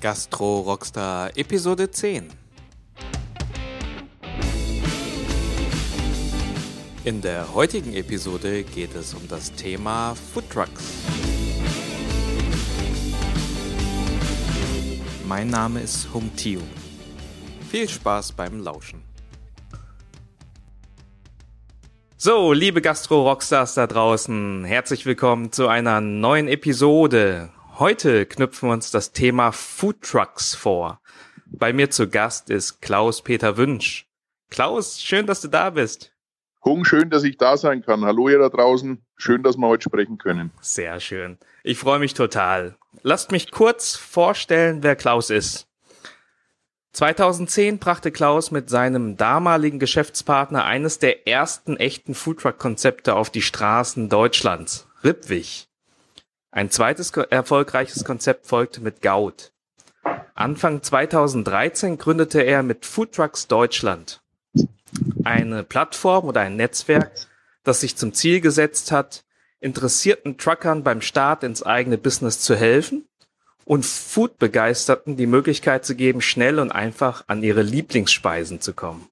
Gastro Rockstar Episode 10. In der heutigen Episode geht es um das Thema Food Trucks. Mein Name ist Hung Tio. Viel Spaß beim Lauschen. So, liebe Gastro-Rockstars da draußen, herzlich willkommen zu einer neuen Episode. Heute knüpfen wir uns das Thema Food Trucks vor. Bei mir zu Gast ist Klaus-Peter Wünsch. Klaus, schön, dass du da bist. Hung, schön, dass ich da sein kann. Hallo ihr da draußen. Schön, dass wir heute sprechen können. Sehr schön. Ich freue mich total. Lasst mich kurz vorstellen, wer Klaus ist. 2010 brachte Klaus mit seinem damaligen Geschäftspartner eines der ersten echten Foodtruck-Konzepte auf die Straßen Deutschlands, Ripwig. Ein zweites erfolgreiches Konzept folgte mit Gaut. Anfang 2013 gründete er mit Food Trucks Deutschland eine Plattform oder ein Netzwerk, das sich zum Ziel gesetzt hat, interessierten Truckern beim Start ins eigene Business zu helfen und Food-Begeisterten die Möglichkeit zu geben, schnell und einfach an ihre Lieblingsspeisen zu kommen.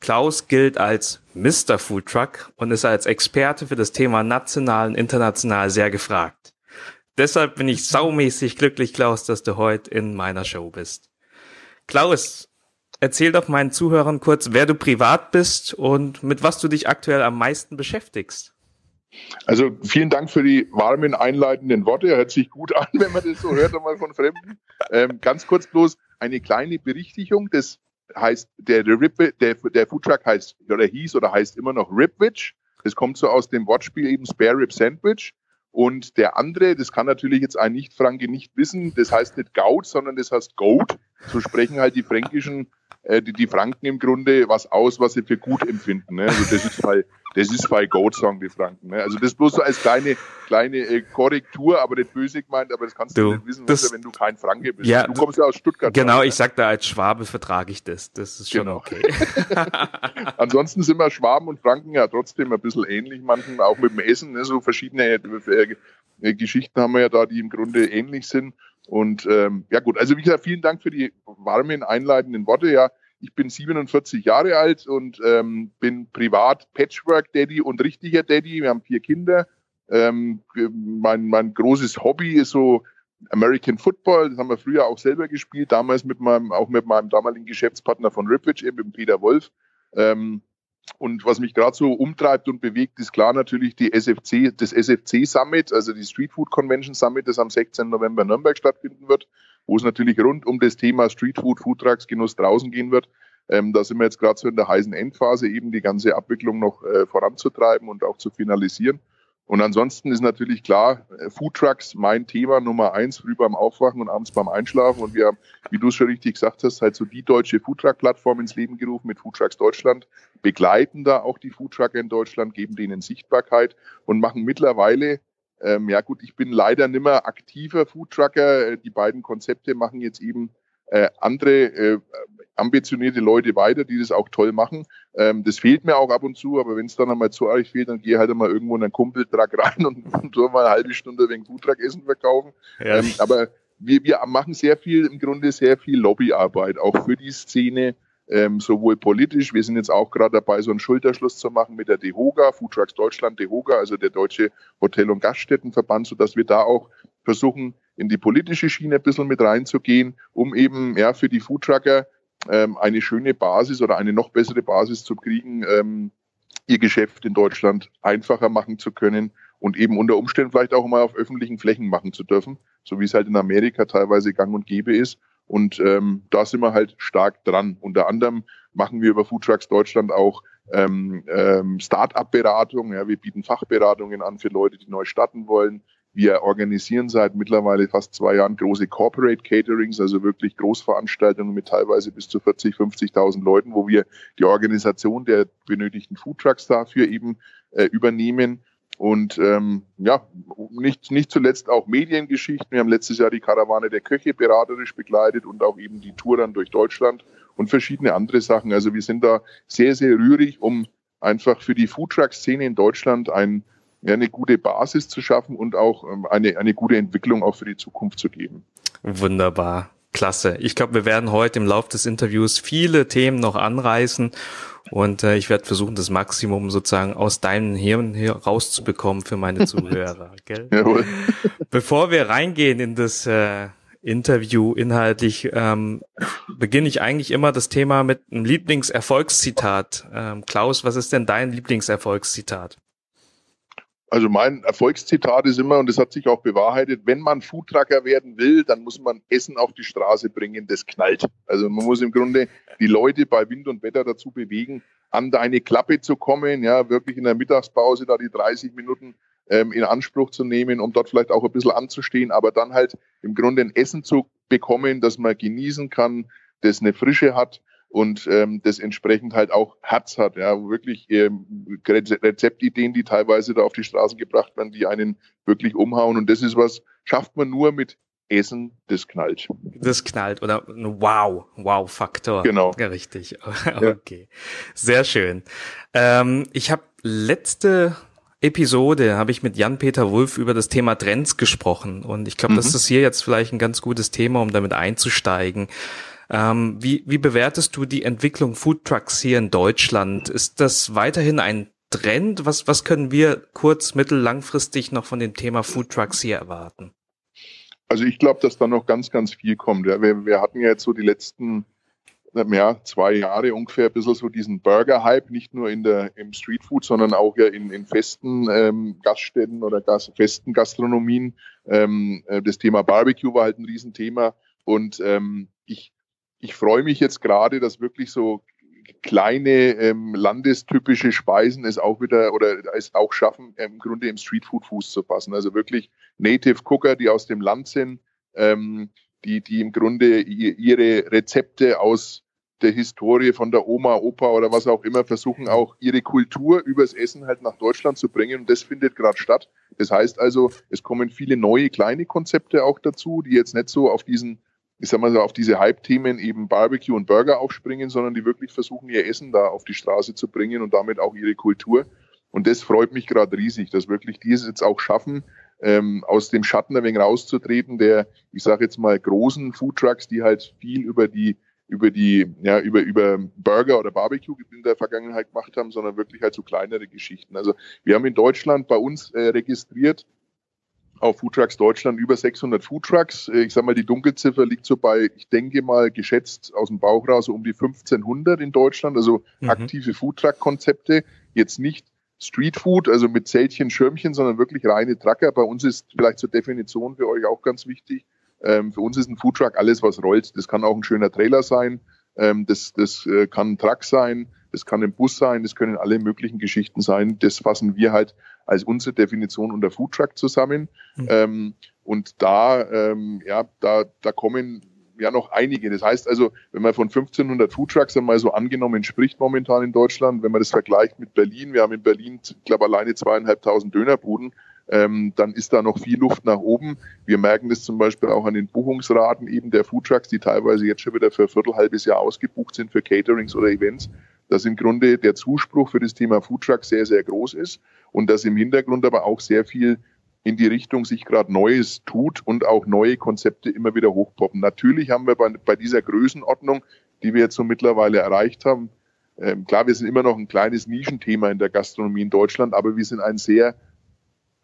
Klaus gilt als Mr. Food Truck und ist als Experte für das Thema national und international sehr gefragt. Deshalb bin ich saumäßig glücklich, Klaus, dass du heute in meiner Show bist. Klaus, erzähl doch meinen Zuhörern kurz, wer du privat bist und mit was du dich aktuell am meisten beschäftigst. Also vielen Dank für die warmen, einleitenden Worte. Hört sich gut an, wenn man das so hört, einmal von Fremden. Ähm, ganz kurz bloß eine kleine Berichtigung. Das heißt, der, Rip, der, der Foodtruck heißt oder hieß oder heißt immer noch Ripwich. Das kommt so aus dem Wortspiel eben Spare Rib Sandwich. Und der andere, das kann natürlich jetzt ein Nicht-Franke nicht wissen, das heißt nicht Gaut, sondern das heißt Goat. So sprechen halt die fränkischen, äh, die, die Franken im Grunde was aus, was sie für gut empfinden. Ne? Also das ist bei, das ist bei Goat, sagen die Franken. Ne? Also das bloß so als kleine, kleine äh, Korrektur, aber nicht böse gemeint, aber das kannst du, du nicht wissen, das, wenn du kein Franke bist. Ja, du kommst ja aus Stuttgart. Genau, ich sag da als Schwabe vertrage ich das. Das ist schon genau. okay. Ansonsten sind wir Schwaben und Franken ja trotzdem ein bisschen ähnlich, manchen auch mit dem Essen. Ne? So verschiedene äh, Geschichten haben wir ja da, die im Grunde ähnlich sind. Und ähm, ja gut, also wie gesagt, vielen Dank für die warmen, einleitenden Worte. Ja, ich bin 47 Jahre alt und ähm, bin privat Patchwork-Daddy und richtiger Daddy. Wir haben vier Kinder. Ähm, mein, mein großes Hobby ist so American Football. Das haben wir früher auch selber gespielt, damals mit meinem, auch mit meinem damaligen Geschäftspartner von Ripwich, eben Peter Wolf. Ähm, und was mich gerade so umtreibt und bewegt, ist klar natürlich die SFC, das SFC Summit, also die Street Food Convention Summit, das am 16. November in Nürnberg stattfinden wird wo es natürlich rund um das Thema Streetfood, Foodtrucks, draußen gehen wird. Ähm, da sind wir jetzt gerade so in der heißen Endphase, eben die ganze Abwicklung noch äh, voranzutreiben und auch zu finalisieren. Und ansonsten ist natürlich klar, äh, Foodtrucks mein Thema Nummer eins, früh beim Aufwachen und abends beim Einschlafen. Und wir haben, wie du es schon richtig gesagt hast, halt so die deutsche Foodtruck-Plattform ins Leben gerufen mit Foodtrucks Deutschland, begleiten da auch die Foodtrucker in Deutschland, geben denen Sichtbarkeit und machen mittlerweile ähm, ja gut, ich bin leider nimmer aktiver Foodtrucker. Äh, die beiden Konzepte machen jetzt eben äh, andere äh, ambitionierte Leute weiter, die das auch toll machen. Ähm, das fehlt mir auch ab und zu, aber wenn es dann einmal zu arg fehlt, dann gehe halt einmal irgendwo in einen Kumpeltruck rein und, und so mal eine halbe Stunde wegen Foodtruck Essen verkaufen. Ja. Ähm, aber wir, wir machen sehr viel, im Grunde sehr viel Lobbyarbeit, auch für die Szene ähm, sowohl politisch, wir sind jetzt auch gerade dabei, so einen Schulterschluss zu machen mit der DEHOGA, Food Trucks Deutschland, DEHOGA, also der Deutsche Hotel- und Gaststättenverband, so dass wir da auch versuchen, in die politische Schiene ein bisschen mit reinzugehen, um eben ja für die Foodtrucker ähm, eine schöne Basis oder eine noch bessere Basis zu kriegen, ähm, ihr Geschäft in Deutschland einfacher machen zu können und eben unter Umständen vielleicht auch mal auf öffentlichen Flächen machen zu dürfen, so wie es halt in Amerika teilweise gang und gäbe ist. Und ähm, da sind wir halt stark dran. Unter anderem machen wir über Food Trucks Deutschland auch ähm, ähm, Start-up-Beratung. Ja, wir bieten Fachberatungen an für Leute, die neu starten wollen. Wir organisieren seit mittlerweile fast zwei Jahren große Corporate Caterings, also wirklich Großveranstaltungen mit teilweise bis zu 40, 50.000 Leuten, wo wir die Organisation der benötigten Food Trucks dafür eben äh, übernehmen und ähm, ja, nicht, nicht zuletzt auch Mediengeschichten. Wir haben letztes Jahr die Karawane der Köche beraterisch begleitet und auch eben die Tour dann durch Deutschland und verschiedene andere Sachen. Also wir sind da sehr, sehr rührig, um einfach für die Foodtruck-Szene in Deutschland ein, ja, eine gute Basis zu schaffen und auch ähm, eine, eine gute Entwicklung auch für die Zukunft zu geben. Wunderbar. klasse. Ich glaube, wir werden heute im Laufe des Interviews viele Themen noch anreißen und äh, ich werde versuchen, das Maximum sozusagen aus deinem Hirn hier rauszubekommen für meine Zuhörer. Gell? Jawohl. Bevor wir reingehen in das äh, Interview inhaltlich, ähm, beginne ich eigentlich immer das Thema mit einem Lieblingserfolgszitat. Ähm, Klaus, was ist denn dein Lieblingserfolgszitat? Also mein Erfolgszitat ist immer, und das hat sich auch bewahrheitet, wenn man Foodtrucker werden will, dann muss man Essen auf die Straße bringen, das knallt. Also man muss im Grunde die Leute bei Wind und Wetter dazu bewegen, an deine Klappe zu kommen, ja, wirklich in der Mittagspause da die 30 Minuten ähm, in Anspruch zu nehmen, um dort vielleicht auch ein bisschen anzustehen, aber dann halt im Grunde ein Essen zu bekommen, das man genießen kann, das eine Frische hat und ähm, das entsprechend halt auch Herz hat, ja, wirklich ähm, Rezeptideen, die teilweise da auf die Straßen gebracht werden, die einen wirklich umhauen und das ist was, schafft man nur mit Essen, das knallt. Das knallt oder ein Wow, Wow-Faktor. Genau. Ja, richtig. Okay, ja. sehr schön. Ähm, ich habe letzte Episode habe ich mit Jan-Peter Wulff über das Thema Trends gesprochen und ich glaube, mhm. das ist hier jetzt vielleicht ein ganz gutes Thema, um damit einzusteigen. Ähm, wie, wie bewertest du die Entwicklung Food Trucks hier in Deutschland? Ist das weiterhin ein Trend? Was, was können wir kurz-, mittel-, langfristig noch von dem Thema Food Trucks hier erwarten? Also ich glaube, dass da noch ganz, ganz viel kommt. Wir, wir hatten ja jetzt so die letzten ja, zwei Jahre ungefähr ein bisschen so diesen Burger-Hype, nicht nur in der, im Streetfood, sondern auch ja in, in festen ähm, Gaststätten oder Gas, festen Gastronomien. Ähm, äh, das Thema Barbecue war halt ein Riesenthema. Und ähm, ich, ich freue mich jetzt gerade, dass wirklich so kleine ähm, landestypische Speisen es auch wieder oder es auch schaffen, im Grunde im Streetfood Fuß zu passen. Also wirklich Native Cooker, die aus dem Land sind, ähm, die, die im Grunde ihre Rezepte aus der Historie von der Oma, Opa oder was auch immer versuchen auch ihre Kultur übers Essen halt nach Deutschland zu bringen und das findet gerade statt. Das heißt also, es kommen viele neue kleine Konzepte auch dazu, die jetzt nicht so auf diesen, ich sag mal so, auf diese Hype-Themen eben Barbecue und Burger aufspringen, sondern die wirklich versuchen, ihr Essen da auf die Straße zu bringen und damit auch ihre Kultur. Und das freut mich gerade riesig, dass wirklich die es jetzt auch schaffen, ähm, aus dem Schatten ein wenig rauszutreten, der, ich sage jetzt mal, großen Foodtrucks, die halt viel über die über die, ja, über, über Burger oder Barbecue in der Vergangenheit gemacht haben, sondern wirklich halt so kleinere Geschichten. Also wir haben in Deutschland bei uns äh, registriert auf Foodtrucks Deutschland über 600 Foodtrucks. Äh, ich sage mal, die Dunkelziffer liegt so bei, ich denke mal, geschätzt aus dem Bauch raus so um die 1500 in Deutschland, also mhm. aktive Foodtruck-Konzepte. Jetzt nicht Streetfood, also mit Zeltchen, Schirmchen, sondern wirklich reine Trucker. Bei uns ist vielleicht zur Definition für euch auch ganz wichtig. Ähm, für uns ist ein Foodtruck alles, was rollt. Das kann auch ein schöner Trailer sein. Ähm, das das äh, kann ein Truck sein. Das kann ein Bus sein. Das können alle möglichen Geschichten sein. Das fassen wir halt als unsere Definition unter Foodtruck zusammen. Mhm. Ähm, und da, ähm, ja, da, da kommen ja noch einige. Das heißt also, wenn man von 1500 Foodtrucks einmal so angenommen spricht momentan in Deutschland, wenn man das vergleicht mit Berlin, wir haben in Berlin, ich glaube, alleine zweieinhalbtausend Dönerbuden, ähm, dann ist da noch viel Luft nach oben. Wir merken das zum Beispiel auch an den Buchungsraten eben der Foodtrucks, die teilweise jetzt schon wieder für ein Viertel, halbes Jahr ausgebucht sind für Caterings oder Events, dass im Grunde der Zuspruch für das Thema Foodtrucks sehr, sehr groß ist und dass im Hintergrund aber auch sehr viel in die Richtung sich gerade Neues tut und auch neue Konzepte immer wieder hochpoppen. Natürlich haben wir bei, bei dieser Größenordnung, die wir jetzt so mittlerweile erreicht haben, ähm, klar, wir sind immer noch ein kleines Nischenthema in der Gastronomie in Deutschland, aber wir sind ein sehr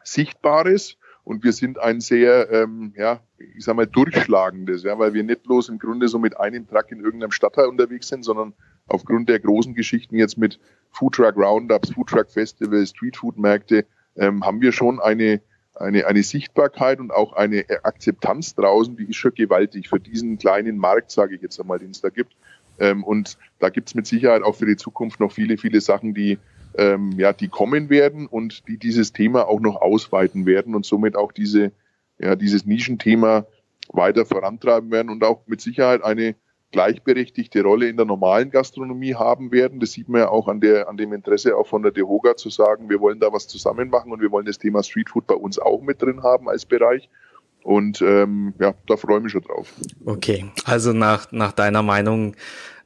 sichtbares und wir sind ein sehr, ähm, ja, ich sag mal, durchschlagendes, ja, weil wir nicht bloß im Grunde so mit einem Truck in irgendeinem Stadtteil unterwegs sind, sondern aufgrund der großen Geschichten jetzt mit Foodtruck Roundups, Foodtruck Festivals, Streetfood Märkte, ähm, haben wir schon eine eine, eine Sichtbarkeit und auch eine Akzeptanz draußen, die ist schon gewaltig für diesen kleinen Markt, sage ich jetzt einmal, den es da gibt. Ähm, und da gibt es mit Sicherheit auch für die Zukunft noch viele, viele Sachen, die, ähm, ja, die kommen werden und die dieses Thema auch noch ausweiten werden und somit auch diese, ja, dieses Nischenthema weiter vorantreiben werden und auch mit Sicherheit eine gleichberechtigte Rolle in der normalen Gastronomie haben werden. Das sieht man ja auch an, der, an dem Interesse auch von der DeHoga zu sagen, wir wollen da was zusammen machen und wir wollen das Thema Streetfood bei uns auch mit drin haben als Bereich. Und ähm, ja, da freue ich mich schon drauf. Okay, also nach, nach deiner Meinung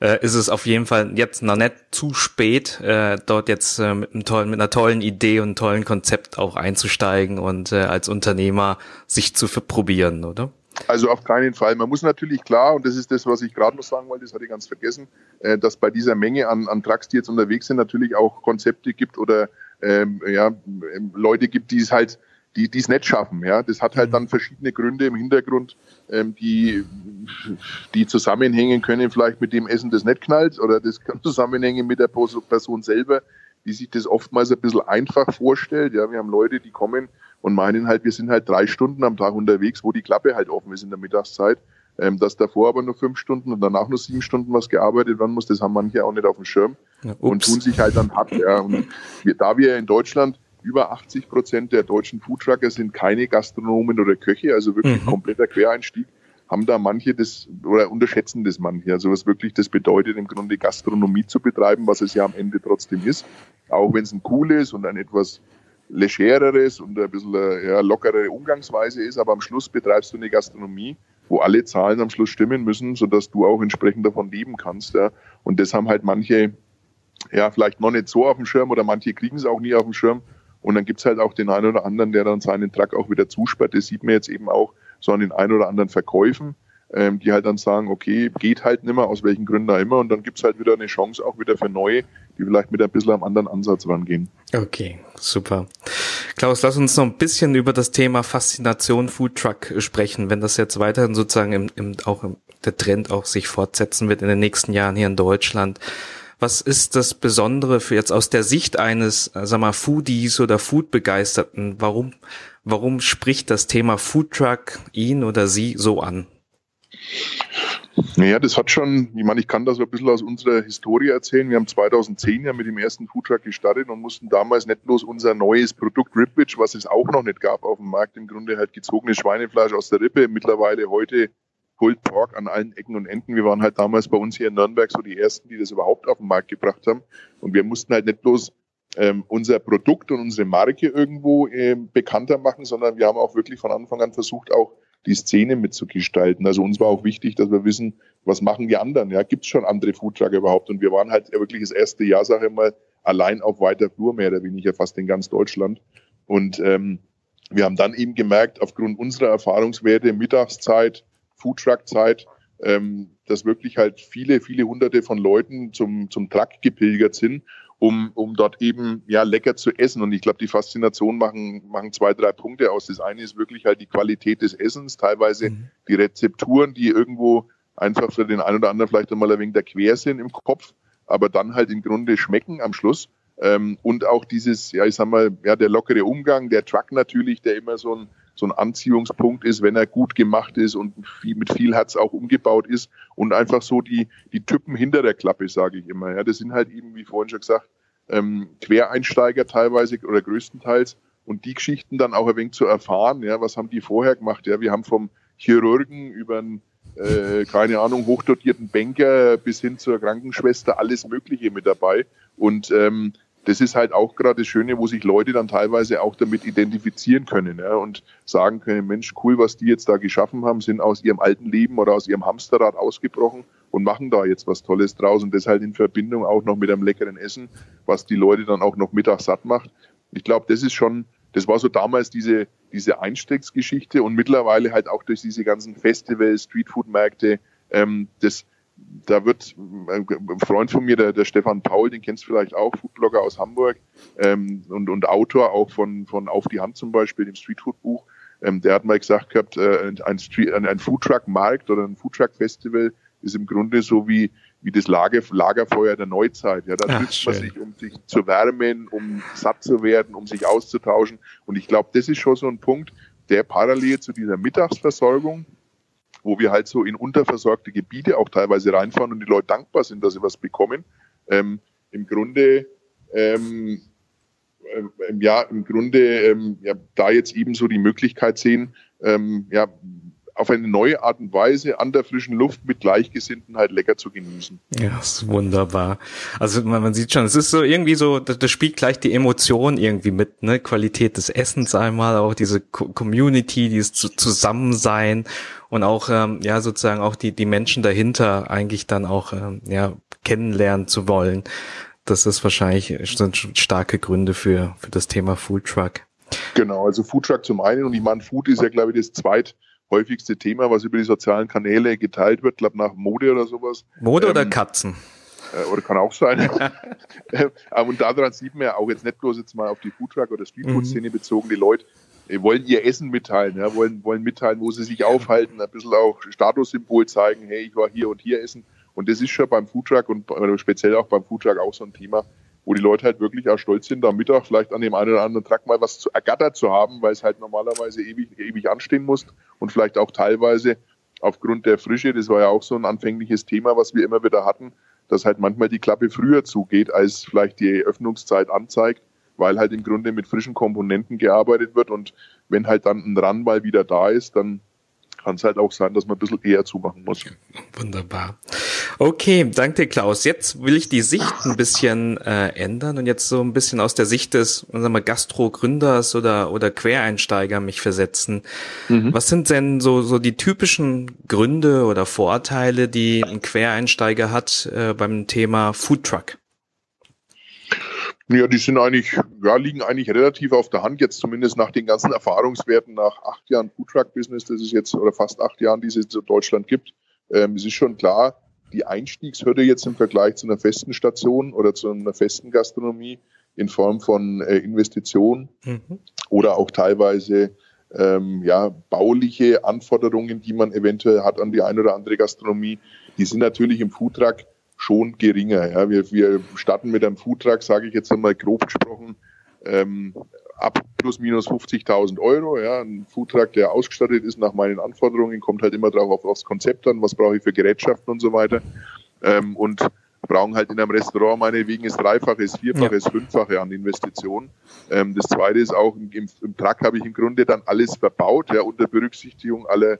äh, ist es auf jeden Fall jetzt noch nicht zu spät, äh, dort jetzt äh, mit, einem tollen, mit einer tollen Idee und einem tollen Konzept auch einzusteigen und äh, als Unternehmer sich zu probieren, oder? Also auf keinen Fall. Man muss natürlich klar, und das ist das, was ich gerade noch sagen wollte, das hatte ich ganz vergessen, äh, dass bei dieser Menge an, an Trucks, die jetzt unterwegs sind, natürlich auch Konzepte gibt oder ähm, ja, ähm, Leute gibt, die es halt, die es nicht schaffen. Ja, das hat halt mhm. dann verschiedene Gründe im Hintergrund, ähm, die die zusammenhängen können, vielleicht mit dem Essen, das nicht knallt, oder das kann zusammenhängen mit der Person selber, die sich das oftmals ein bisschen einfach vorstellt. Ja, wir haben Leute, die kommen und meinen halt, wir sind halt drei Stunden am Tag unterwegs, wo die Klappe halt offen ist in der Mittagszeit. Ähm, dass davor aber nur fünf Stunden und danach nur sieben Stunden was gearbeitet werden muss, das haben manche auch nicht auf dem Schirm ja, und tun sich halt dann hart. Ja. Und wir, da wir in Deutschland über 80 Prozent der deutschen Foodtrucker sind keine Gastronomen oder Köche, also wirklich mhm. kompletter Quereinstieg, haben da manche das oder unterschätzen das manche. Also was wirklich das bedeutet, im Grunde Gastronomie zu betreiben, was es ja am Ende trotzdem ist. Auch wenn es ein cool ist und ein etwas legereres und ein bisschen äh, ja, lockerere Umgangsweise ist, aber am Schluss betreibst du eine Gastronomie, wo alle Zahlen am Schluss stimmen müssen, sodass du auch entsprechend davon leben kannst. Ja. Und das haben halt manche ja vielleicht noch nicht so auf dem Schirm oder manche kriegen es auch nie auf dem Schirm. Und dann gibt's halt auch den einen oder anderen, der dann seinen Truck auch wieder zusperrt. Das sieht man jetzt eben auch so an den ein oder anderen Verkäufen ähm, die halt dann sagen, okay, geht halt nicht mehr, aus welchen Gründen auch immer. Und dann gibt's halt wieder eine Chance auch wieder für neue, die vielleicht mit ein bisschen einem anderen Ansatz rangehen. Okay, super. Klaus, lass uns noch ein bisschen über das Thema Faszination Food Truck sprechen, wenn das jetzt weiterhin sozusagen im, im, auch im, der Trend auch sich fortsetzen wird in den nächsten Jahren hier in Deutschland. Was ist das Besondere für jetzt aus der Sicht eines, äh, sag mal, Foodies oder Food-Begeisterten? Warum, warum spricht das Thema Food Truck ihn oder sie so an? Naja, das hat schon, ich meine, ich kann das ein bisschen aus unserer Historie erzählen. Wir haben 2010 ja mit dem ersten Foodtruck gestartet und mussten damals nicht bloß unser neues Produkt Ribwich, was es auch noch nicht gab auf dem Markt, im Grunde halt gezogenes Schweinefleisch aus der Rippe, mittlerweile heute Pulled Pork an allen Ecken und Enden. Wir waren halt damals bei uns hier in Nürnberg so die ersten, die das überhaupt auf den Markt gebracht haben. Und wir mussten halt nicht bloß ähm, unser Produkt und unsere Marke irgendwo ähm, bekannter machen, sondern wir haben auch wirklich von Anfang an versucht, auch die Szene mitzugestalten. Also uns war auch wichtig, dass wir wissen, was machen die anderen? Ja, gibt es schon andere Foodtrucker überhaupt? Und wir waren halt wirklich das erste Jahr, sage ich mal, allein auf weiter Flur, mehr oder weniger fast in ganz Deutschland. Und ähm, wir haben dann eben gemerkt, aufgrund unserer Erfahrungswerte, Mittagszeit, Foodtruck-Zeit, ähm, dass wirklich halt viele, viele hunderte von Leuten zum, zum Truck gepilgert sind um, um dort eben ja lecker zu essen. Und ich glaube, die Faszination machen, machen zwei, drei Punkte aus. Das eine ist wirklich halt die Qualität des Essens, teilweise mhm. die Rezepturen, die irgendwo einfach für den einen oder anderen vielleicht einmal ein wenig der quer sind im Kopf, aber dann halt im Grunde schmecken am Schluss. Ähm, und auch dieses, ja, ich sag mal, ja, der lockere Umgang, der Truck natürlich, der immer so ein, so ein Anziehungspunkt ist, wenn er gut gemacht ist und viel, mit viel Herz auch umgebaut ist und einfach so die, die Typen hinter der Klappe, sage ich immer. Ja, das sind halt eben, wie vorhin schon gesagt, ähm, Quereinsteiger teilweise oder größtenteils und die Geschichten dann auch ein wenig zu erfahren. Ja, was haben die vorher gemacht? Ja, wir haben vom Chirurgen über einen, äh, keine Ahnung, hochdotierten Banker bis hin zur Krankenschwester alles Mögliche mit dabei und ähm, das ist halt auch gerade das Schöne, wo sich Leute dann teilweise auch damit identifizieren können ja, und sagen können, Mensch, cool, was die jetzt da geschaffen haben, sind aus ihrem alten Leben oder aus ihrem Hamsterrad ausgebrochen und machen da jetzt was Tolles draus und das halt in Verbindung auch noch mit einem leckeren Essen, was die Leute dann auch noch mittags satt macht. Ich glaube, das ist schon, das war so damals diese, diese Einstiegsgeschichte und mittlerweile halt auch durch diese ganzen Festivals, Streetfood-Märkte, ähm, das da wird ein Freund von mir, der, der Stefan Paul, den kennst du vielleicht auch, Foodblogger aus Hamburg ähm, und, und Autor auch von, von Auf die Hand zum Beispiel, dem Streetfood-Buch, ähm, der hat mal gesagt gehabt, äh, ein, Street, ein, ein Foodtruck-Markt oder ein Foodtruck-Festival ist im Grunde so wie, wie das Lager, Lagerfeuer der Neuzeit. Ja, da Ach, trifft man sich, um sich zu wärmen, um satt zu werden, um sich auszutauschen. Und ich glaube, das ist schon so ein Punkt, der parallel zu dieser Mittagsversorgung wo wir halt so in unterversorgte Gebiete auch teilweise reinfahren und die Leute dankbar sind, dass sie was bekommen. Ähm, Im Grunde, ähm, äh, ja, im Grunde, ähm, ja, da jetzt eben so die Möglichkeit sehen, ähm, ja, auf eine neue Art und Weise an der frischen Luft mit Gleichgesinnten halt lecker zu genießen. Ja, ist wunderbar. Also man, man sieht schon, es ist so irgendwie so, das, das spielt gleich die Emotion irgendwie mit, ne? Qualität des Essens einmal, auch diese Community, dieses Zusammensein und auch ähm, ja sozusagen auch die die Menschen dahinter eigentlich dann auch ähm, ja kennenlernen zu wollen. Das ist wahrscheinlich sind starke Gründe für für das Thema Food Truck. Genau, also Food Truck zum einen und ich meine Food ist ja glaube ich das zweit häufigste Thema, was über die sozialen Kanäle geteilt wird, glaube nach Mode oder sowas. Mode ähm, oder Katzen? Äh, oder kann auch sein. Äh, und daran sieht man ja auch jetzt nicht bloß jetzt mal auf die Foodtruck- oder Streetfood-Szene mhm. bezogen, die Leute äh, wollen ihr Essen mitteilen, ja, wollen, wollen mitteilen, wo sie sich aufhalten, ein bisschen auch Statussymbol zeigen, hey, ich war hier und hier essen. Und das ist schon beim Foodtruck und speziell auch beim Foodtruck auch so ein Thema, wo die Leute halt wirklich auch stolz sind, am Mittag vielleicht an dem einen oder anderen Truck mal was zu ergattert zu haben, weil es halt normalerweise ewig, ewig anstehen muss und vielleicht auch teilweise aufgrund der Frische, das war ja auch so ein anfängliches Thema, was wir immer wieder hatten, dass halt manchmal die Klappe früher zugeht, als vielleicht die Öffnungszeit anzeigt, weil halt im Grunde mit frischen Komponenten gearbeitet wird und wenn halt dann ein Run wieder da ist, dann kann es halt auch sein, dass man ein bisschen eher zumachen muss. Wunderbar. Okay, danke Klaus. Jetzt will ich die Sicht ein bisschen äh, ändern und jetzt so ein bisschen aus der Sicht des sagen wir, Gastro-Gründers oder, oder Quereinsteiger mich versetzen. Mhm. Was sind denn so, so die typischen Gründe oder Vorteile, die ein Quereinsteiger hat äh, beim Thema Foodtruck? Ja, die sind eigentlich, ja, liegen eigentlich relativ auf der Hand, jetzt zumindest nach den ganzen Erfahrungswerten nach acht Jahren Foodtruck-Business, das es jetzt, oder fast acht Jahren, die es in Deutschland gibt. Ähm, es ist schon klar, die Einstiegshürde jetzt im Vergleich zu einer festen Station oder zu einer festen Gastronomie in Form von äh, Investitionen mhm. oder auch teilweise ähm, ja, bauliche Anforderungen, die man eventuell hat an die eine oder andere Gastronomie, die sind natürlich im Foodtruck schon geringer. Ja. Wir, wir starten mit einem Foodtruck, sage ich jetzt einmal grob gesprochen, ähm, ab plus minus 50.000 Euro. Ja. Ein Foodtruck, der ausgestattet ist nach meinen Anforderungen, kommt halt immer drauf auf das Konzept an, was brauche ich für Gerätschaften und so weiter. Ähm, und brauchen halt in einem Restaurant meinetwegen das Dreifache, das Vierfache, das Fünffache an Investitionen. Ähm, das Zweite ist auch, im, im Truck habe ich im Grunde dann alles verbaut, ja, unter Berücksichtigung aller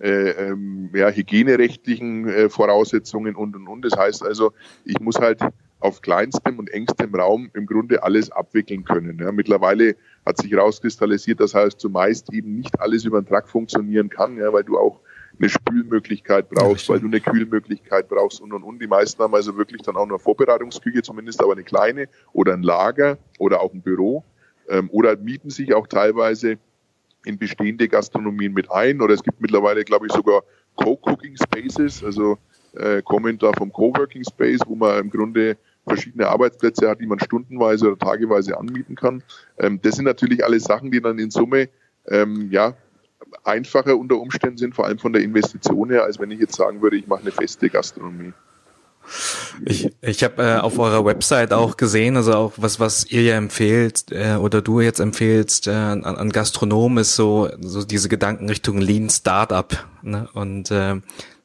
äh, ähm, ja, hygienerechtlichen äh, Voraussetzungen und und und. Das heißt also, ich muss halt auf kleinstem und engstem Raum im Grunde alles abwickeln können. Ja, mittlerweile hat sich herauskristallisiert, dass heißt zumeist eben nicht alles über den Truck funktionieren kann, ja, weil du auch eine Spülmöglichkeit brauchst, ja, weil du eine Kühlmöglichkeit brauchst und und und. Die meisten haben also wirklich dann auch eine Vorbereitungsküche, zumindest aber eine kleine oder ein Lager oder auch ein Büro ähm, oder mieten sich auch teilweise in bestehende Gastronomien mit ein. Oder es gibt mittlerweile, glaube ich, sogar Co-Cooking Spaces, also äh, kommen da vom Coworking Space, wo man im Grunde verschiedene Arbeitsplätze hat, die man stundenweise oder tageweise anmieten kann. Ähm, das sind natürlich alles Sachen, die dann in Summe ähm, ja einfacher unter Umständen sind, vor allem von der Investition her, als wenn ich jetzt sagen würde, ich mache eine feste Gastronomie. Ich, ich habe äh, auf eurer Website auch gesehen, also auch was was ihr ja empfehlt äh, oder du jetzt empfehlst äh, an, an Gastronomen ist so so diese Gedanken Richtung Lean Startup ne? und äh,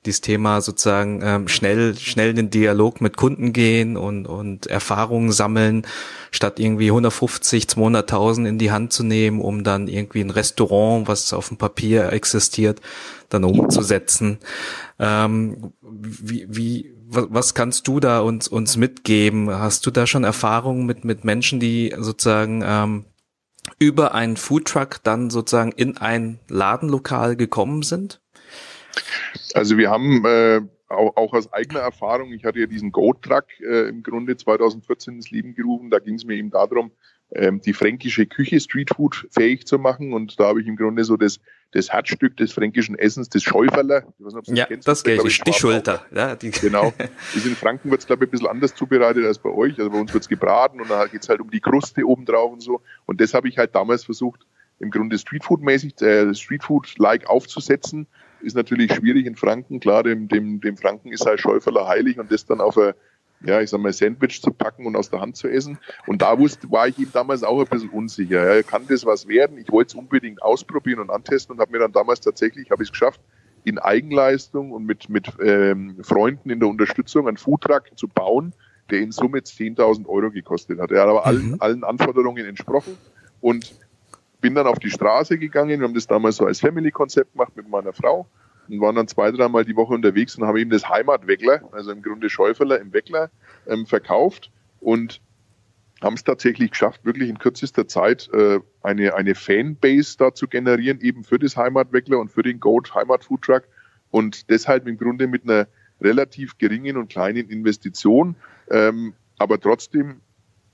dieses Thema sozusagen ähm, schnell schnell in den Dialog mit Kunden gehen und und Erfahrungen sammeln statt irgendwie 150 200.000 in die Hand zu nehmen um dann irgendwie ein Restaurant was auf dem Papier existiert dann umzusetzen ähm, wie wie was kannst du da uns, uns mitgeben? Hast du da schon Erfahrungen mit, mit Menschen, die sozusagen ähm, über einen Foodtruck dann sozusagen in ein Ladenlokal gekommen sind? Also wir haben äh, auch, auch aus eigener Erfahrung, ich hatte ja diesen Go-Truck äh, im Grunde 2014 ins Leben gerufen, da ging es mir eben darum, ähm, die fränkische Küche Streetfood fähig zu machen und da habe ich im Grunde so das das Herzstück des fränkischen Essens, das Schäuferler. Ich weiß nicht, ob das ja, kennst, das kenne ich, die Schulter. Ja, die genau. Das in Franken wird es, glaube ich, ein bisschen anders zubereitet als bei euch. Also bei uns wird es gebraten und dann geht es halt um die Kruste obendrauf und so. Und das habe ich halt damals versucht, im Grunde Streetfood-mäßig, äh, Streetfood-like aufzusetzen. Ist natürlich schwierig in Franken. Klar, dem, dem, dem Franken ist halt Schäuferler heilig und das dann auf eine ja, ich sag mal, Sandwich zu packen und aus der Hand zu essen. Und da wusste, war ich ihm damals auch ein bisschen unsicher. Ja, kann das was werden? Ich wollte es unbedingt ausprobieren und antesten und habe mir dann damals tatsächlich, habe ich es geschafft, in Eigenleistung und mit, mit ähm, Freunden in der Unterstützung einen Foodtruck zu bauen, der in Summe 10.000 Euro gekostet hat. Er hat aber allen, mhm. allen Anforderungen entsprochen und bin dann auf die Straße gegangen. Wir haben das damals so als Family-Konzept gemacht mit meiner Frau und waren dann zwei, dreimal die Woche unterwegs und haben eben das Heimatweckler, also im Grunde Schäuferler im Weckler, ähm, verkauft und haben es tatsächlich geschafft, wirklich in kürzester Zeit äh, eine, eine Fanbase da zu generieren, eben für das Heimatweckler und für den Goat Heimat Food Truck und deshalb im Grunde mit einer relativ geringen und kleinen Investition, ähm, aber trotzdem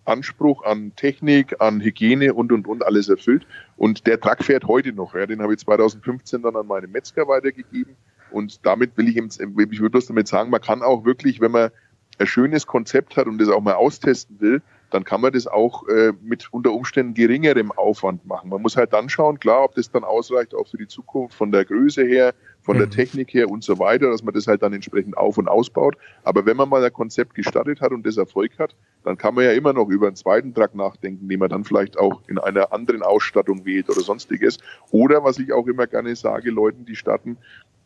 Anspruch an Technik, an Hygiene und und und alles erfüllt. Und der Truck fährt heute noch. Ja. Den habe ich 2015 dann an meine Metzger weitergegeben. Und damit will ich, ich würde bloß damit sagen, man kann auch wirklich, wenn man ein schönes Konzept hat und das auch mal austesten will, dann kann man das auch äh, mit unter Umständen geringerem Aufwand machen. Man muss halt dann schauen, klar, ob das dann ausreicht, auch für die Zukunft von der Größe her, von mhm. der Technik her und so weiter, dass man das halt dann entsprechend auf- und ausbaut. Aber wenn man mal ein Konzept gestartet hat und das Erfolg hat, dann kann man ja immer noch über einen zweiten Trag nachdenken, den man dann vielleicht auch in einer anderen Ausstattung wählt oder sonstiges. Oder was ich auch immer gerne sage, Leuten, die starten,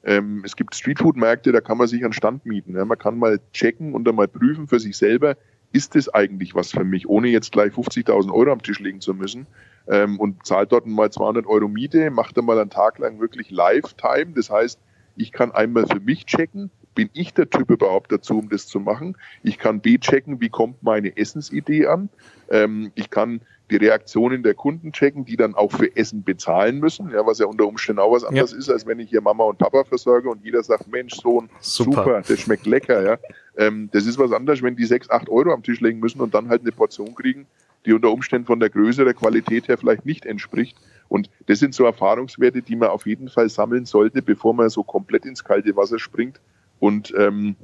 ähm, es gibt Streetfood-Märkte, da kann man sich einen Stand mieten. Ja. Man kann mal checken und dann mal prüfen für sich selber, ist das eigentlich was für mich, ohne jetzt gleich 50.000 Euro am Tisch legen zu müssen ähm, und zahlt dort mal 200 Euro Miete, macht dann mal einen Tag lang wirklich Lifetime. Das heißt, ich kann einmal für mich checken, bin ich der Typ überhaupt dazu, um das zu machen? Ich kann B checken, wie kommt meine Essensidee an? Ähm, ich kann die Reaktionen der Kunden checken, die dann auch für Essen bezahlen müssen, ja, was ja unter Umständen auch was anderes ja. ist, als wenn ich hier Mama und Papa versorge und jeder sagt, Mensch, Sohn, super, super das schmeckt lecker, ja. Ähm, das ist was anderes, wenn die sechs, acht Euro am Tisch legen müssen und dann halt eine Portion kriegen, die unter Umständen von der Größe der Qualität her vielleicht nicht entspricht. Und das sind so Erfahrungswerte, die man auf jeden Fall sammeln sollte, bevor man so komplett ins kalte Wasser springt und ähm,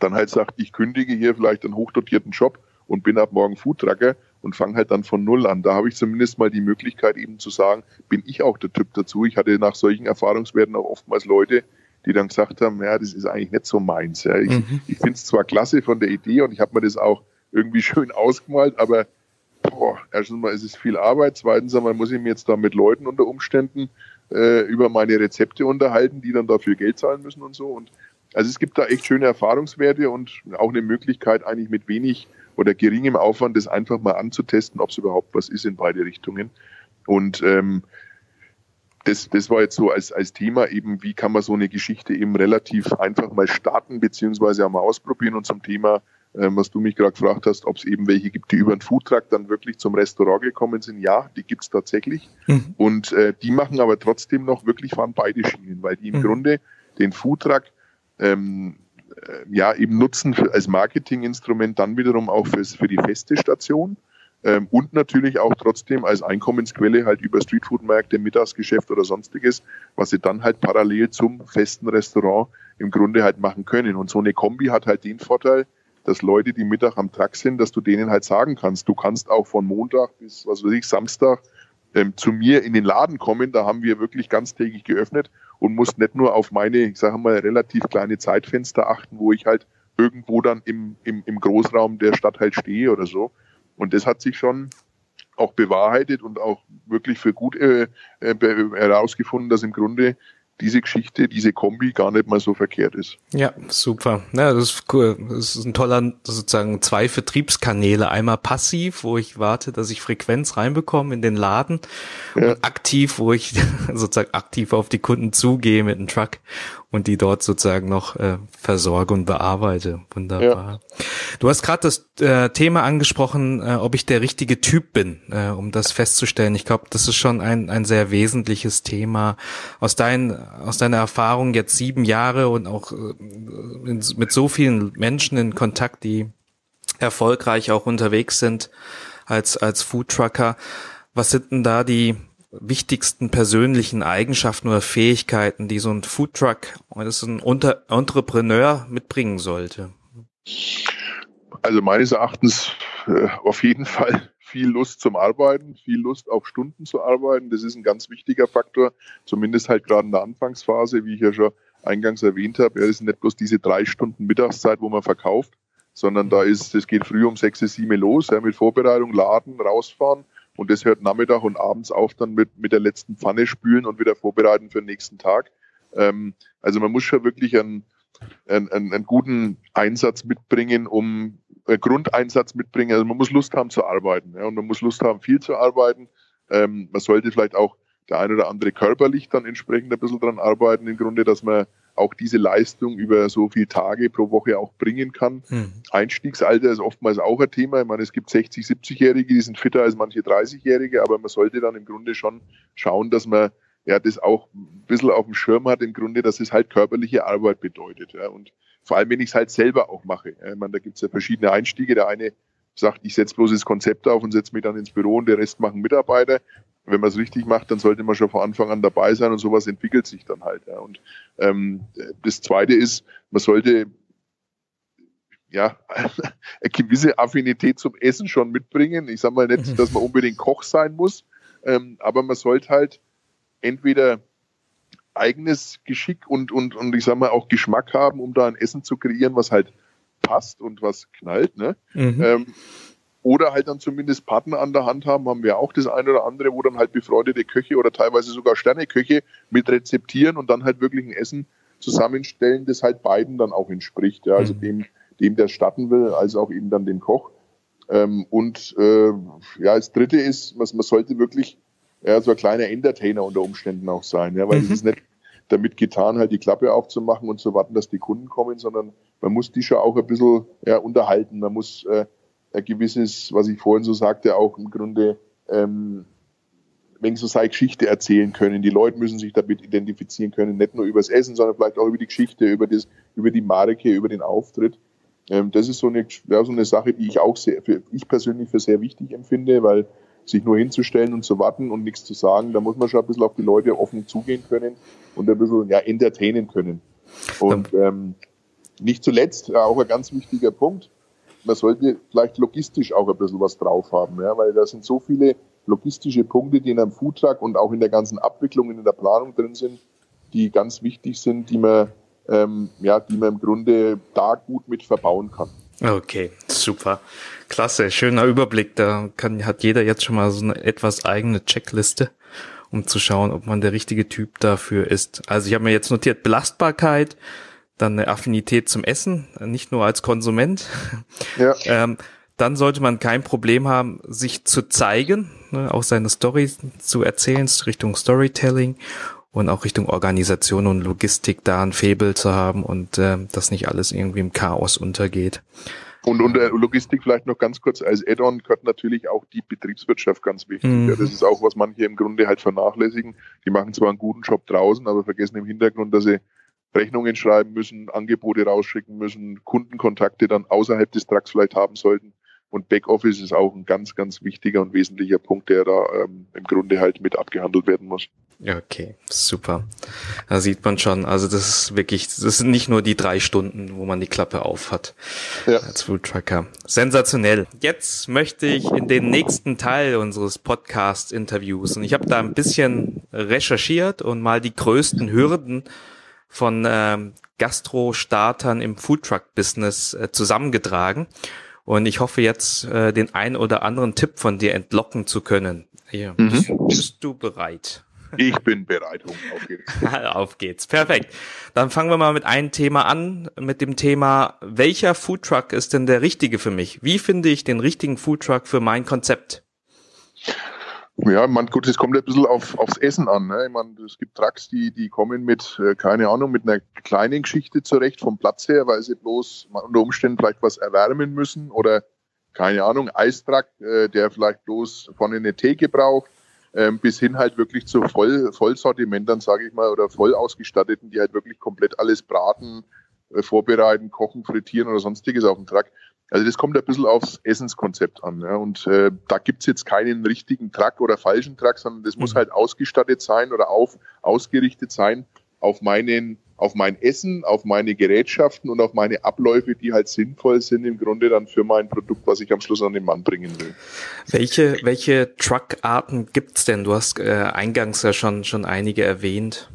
dann halt sagt, ich kündige hier vielleicht einen hochdotierten Job und bin ab morgen Foodtrucker und fange halt dann von Null an. Da habe ich zumindest mal die Möglichkeit eben zu sagen, bin ich auch der Typ dazu. Ich hatte nach solchen Erfahrungswerten auch oftmals Leute, die dann gesagt haben, ja, das ist eigentlich nicht so meins. Ja. Ich, mhm. ich finde es zwar klasse von der Idee und ich habe mir das auch irgendwie schön ausgemalt, aber boah, erstens mal ist es viel Arbeit, zweitens einmal muss ich mir jetzt da mit Leuten unter Umständen äh, über meine Rezepte unterhalten, die dann dafür Geld zahlen müssen und so. Und also es gibt da echt schöne Erfahrungswerte und auch eine Möglichkeit, eigentlich mit wenig oder geringem Aufwand das einfach mal anzutesten, ob es überhaupt was ist in beide Richtungen. Und ähm, das, das war jetzt so als, als Thema eben, wie kann man so eine Geschichte eben relativ einfach mal starten, beziehungsweise auch mal ausprobieren. Und zum Thema, was du mich gerade gefragt hast, ob es eben welche gibt, die über einen Foodtruck dann wirklich zum Restaurant gekommen sind. Ja, die gibt's tatsächlich. Mhm. Und äh, die machen aber trotzdem noch wirklich fahren beide Schienen, weil die im mhm. Grunde den Foodtruck ähm, äh, ja eben nutzen für, als Marketinginstrument dann wiederum auch fürs, für die feste Station ähm, und natürlich auch trotzdem als Einkommensquelle halt über Streetfood-Märkte, Mittagsgeschäft oder sonstiges, was sie dann halt parallel zum festen Restaurant im Grunde halt machen können. Und so eine Kombi hat halt den Vorteil, dass Leute, die Mittag am Tag sind, dass du denen halt sagen kannst, du kannst auch von Montag bis, was weiß ich, Samstag ähm, zu mir in den Laden kommen. Da haben wir wirklich ganztägig geöffnet und musst nicht nur auf meine, ich sage mal, relativ kleine Zeitfenster achten, wo ich halt irgendwo dann im, im, im Großraum der Stadt halt stehe oder so. Und das hat sich schon auch bewahrheitet und auch wirklich für gut äh, äh, herausgefunden, dass im Grunde diese Geschichte, diese Kombi gar nicht mal so verkehrt ist. Ja, super. Ja, das ist cool. Das ist ein toller, sozusagen zwei Vertriebskanäle. Einmal passiv, wo ich warte, dass ich Frequenz reinbekomme in den Laden ja. und aktiv, wo ich sozusagen aktiv auf die Kunden zugehe mit einem Truck und die dort sozusagen noch äh, versorge und bearbeite. Wunderbar. Ja. Du hast gerade das äh, Thema angesprochen, äh, ob ich der richtige Typ bin, äh, um das festzustellen. Ich glaube, das ist schon ein, ein sehr wesentliches Thema. Aus, dein, aus deiner Erfahrung jetzt sieben Jahre und auch äh, in, mit so vielen Menschen in Kontakt, die erfolgreich auch unterwegs sind als, als Foodtrucker. Was sind denn da die wichtigsten persönlichen Eigenschaften oder Fähigkeiten, die so ein Foodtruck so ein Unter Entrepreneur mitbringen sollte? Also meines Erachtens äh, auf jeden Fall viel Lust zum Arbeiten, viel Lust auf Stunden zu arbeiten. Das ist ein ganz wichtiger Faktor, zumindest halt gerade in der Anfangsphase, wie ich ja schon eingangs erwähnt habe. Ja, das sind nicht bloß diese drei Stunden Mittagszeit, wo man verkauft, sondern da ist, es geht früh um sechs, sieben los, ja, mit Vorbereitung, Laden, rausfahren und das hört Nachmittag und abends auf dann mit, mit der letzten Pfanne spülen und wieder vorbereiten für den nächsten Tag. Ähm, also man muss schon wirklich einen, einen, einen guten Einsatz mitbringen, um äh, Grundeinsatz mitbringen. Also man muss Lust haben zu arbeiten. Ja, und man muss Lust haben, viel zu arbeiten. Ähm, man sollte vielleicht auch der ein oder andere körperlich dann entsprechend ein bisschen dran arbeiten, im Grunde, dass man auch diese Leistung über so viele Tage pro Woche auch bringen kann. Hm. Einstiegsalter ist oftmals auch ein Thema. Ich meine, es gibt 60, 70-Jährige, die sind fitter als manche 30-Jährige, aber man sollte dann im Grunde schon schauen, dass man ja das auch ein bisschen auf dem Schirm hat, im Grunde, dass es halt körperliche Arbeit bedeutet. Ja. Und vor allem, wenn ich es halt selber auch mache. Ja. Ich meine, da gibt es ja verschiedene Einstiege. Der eine sagt, ich setze bloß das Konzept auf und setze mich dann ins Büro und der Rest machen Mitarbeiter. Wenn man es richtig macht, dann sollte man schon von Anfang an dabei sein und sowas entwickelt sich dann halt. Ja. Und ähm, das Zweite ist, man sollte ja, eine gewisse Affinität zum Essen schon mitbringen. Ich sage mal nicht, mhm. dass man unbedingt Koch sein muss, ähm, aber man sollte halt entweder eigenes Geschick und, und, und ich sag mal auch Geschmack haben, um da ein Essen zu kreieren, was halt passt und was knallt, ne? Mhm. Ähm, oder halt dann zumindest Partner an der Hand haben, haben wir auch das eine oder andere, wo dann halt befreundete Köche oder teilweise sogar Sterneköche mit rezeptieren und dann halt wirklich ein Essen zusammenstellen, das halt beiden dann auch entspricht. Ja? Also mhm. dem, dem der statten will, als auch eben dann dem Koch. Ähm, und äh, ja, das dritte ist, was man sollte wirklich ja, so ein kleiner Entertainer unter Umständen auch sein, ja, weil mhm. es ist nicht damit getan, halt die Klappe aufzumachen und zu warten, dass die Kunden kommen, sondern man muss die schon auch ein bisschen ja, unterhalten. Man muss äh, ein gewisses, was ich vorhin so sagte, auch im Grunde ähm, wenn so seine Geschichte erzählen können. Die Leute müssen sich damit identifizieren können, nicht nur übers Essen, sondern vielleicht auch über die Geschichte, über das, über die Marke, über den Auftritt. Ähm, das ist so eine, ja, so eine Sache, die ich auch sehr, für, ich persönlich für sehr wichtig empfinde, weil sich nur hinzustellen und zu warten und nichts zu sagen, da muss man schon ein bisschen auf die Leute offen zugehen können und ein bisschen ja, entertainen können. Und ähm, nicht zuletzt, auch ein ganz wichtiger Punkt, man sollte vielleicht logistisch auch ein bisschen was drauf haben, ja, weil da sind so viele logistische Punkte, die in einem Foodtruck und auch in der ganzen Abwicklung, in der Planung drin sind, die ganz wichtig sind, die man ähm, ja, die man im Grunde da gut mit verbauen kann. Okay, super. Klasse, schöner Überblick. Da kann, hat jeder jetzt schon mal so eine etwas eigene Checkliste, um zu schauen, ob man der richtige Typ dafür ist. Also ich habe mir jetzt notiert Belastbarkeit, dann eine Affinität zum Essen, nicht nur als Konsument. Ja. ähm, dann sollte man kein Problem haben, sich zu zeigen, ne, auch seine Story zu erzählen, Richtung Storytelling und auch Richtung Organisation und Logistik da ein Faible zu haben und äh, dass nicht alles irgendwie im Chaos untergeht. Und unter Logistik vielleicht noch ganz kurz als Add-on gehört natürlich auch die Betriebswirtschaft ganz wichtig. Mhm. Ja, das ist auch, was manche im Grunde halt vernachlässigen. Die machen zwar einen guten Job draußen, aber vergessen im Hintergrund, dass sie Rechnungen schreiben müssen, Angebote rausschicken müssen, Kundenkontakte dann außerhalb des Trucks vielleicht haben sollten. Und Backoffice ist auch ein ganz, ganz wichtiger und wesentlicher Punkt, der da ähm, im Grunde halt mit abgehandelt werden muss. Okay, super. Da sieht man schon, also das ist wirklich, das sind nicht nur die drei Stunden, wo man die Klappe auf hat ja. als Food Trucker. Sensationell. Jetzt möchte ich in den nächsten Teil unseres Podcast-Interviews und ich habe da ein bisschen recherchiert und mal die größten Hürden von ähm, Gastro-Startern im Foodtruck-Business äh, zusammengetragen. Und ich hoffe jetzt, äh, den ein oder anderen Tipp von dir entlocken zu können. Hier, mhm. bist, bist du bereit? Ich bin bereit. Auf geht's. auf geht's. Perfekt. Dann fangen wir mal mit einem Thema an, mit dem Thema, welcher Foodtruck ist denn der richtige für mich? Wie finde ich den richtigen Foodtruck für mein Konzept? Ja, man, gut, es kommt ein bisschen auf, aufs Essen an. Ne? Ich meine, es gibt Trucks, die, die kommen mit, äh, keine Ahnung, mit einer kleinen Geschichte zurecht vom Platz her, weil sie bloß unter Umständen vielleicht was erwärmen müssen oder, keine Ahnung, Eistruck, äh, der vielleicht bloß vorne eine Theke braucht, ähm, bis hin halt wirklich zu Voll, Vollsortimentern, sage ich mal, oder voll ausgestatteten, die halt wirklich komplett alles braten, äh, vorbereiten, kochen, frittieren oder sonstiges auf dem Truck. Also das kommt ein bisschen aufs Essenskonzept an. Ja. Und äh, da gibt's jetzt keinen richtigen Truck oder falschen Truck, sondern das mhm. muss halt ausgestattet sein oder auf, ausgerichtet sein auf meinen auf mein Essen, auf meine Gerätschaften und auf meine Abläufe, die halt sinnvoll sind im Grunde dann für mein Produkt, was ich am Schluss an den Mann bringen will. Welche, welche Truckarten gibt's denn? Du hast äh, eingangs ja schon, schon einige erwähnt.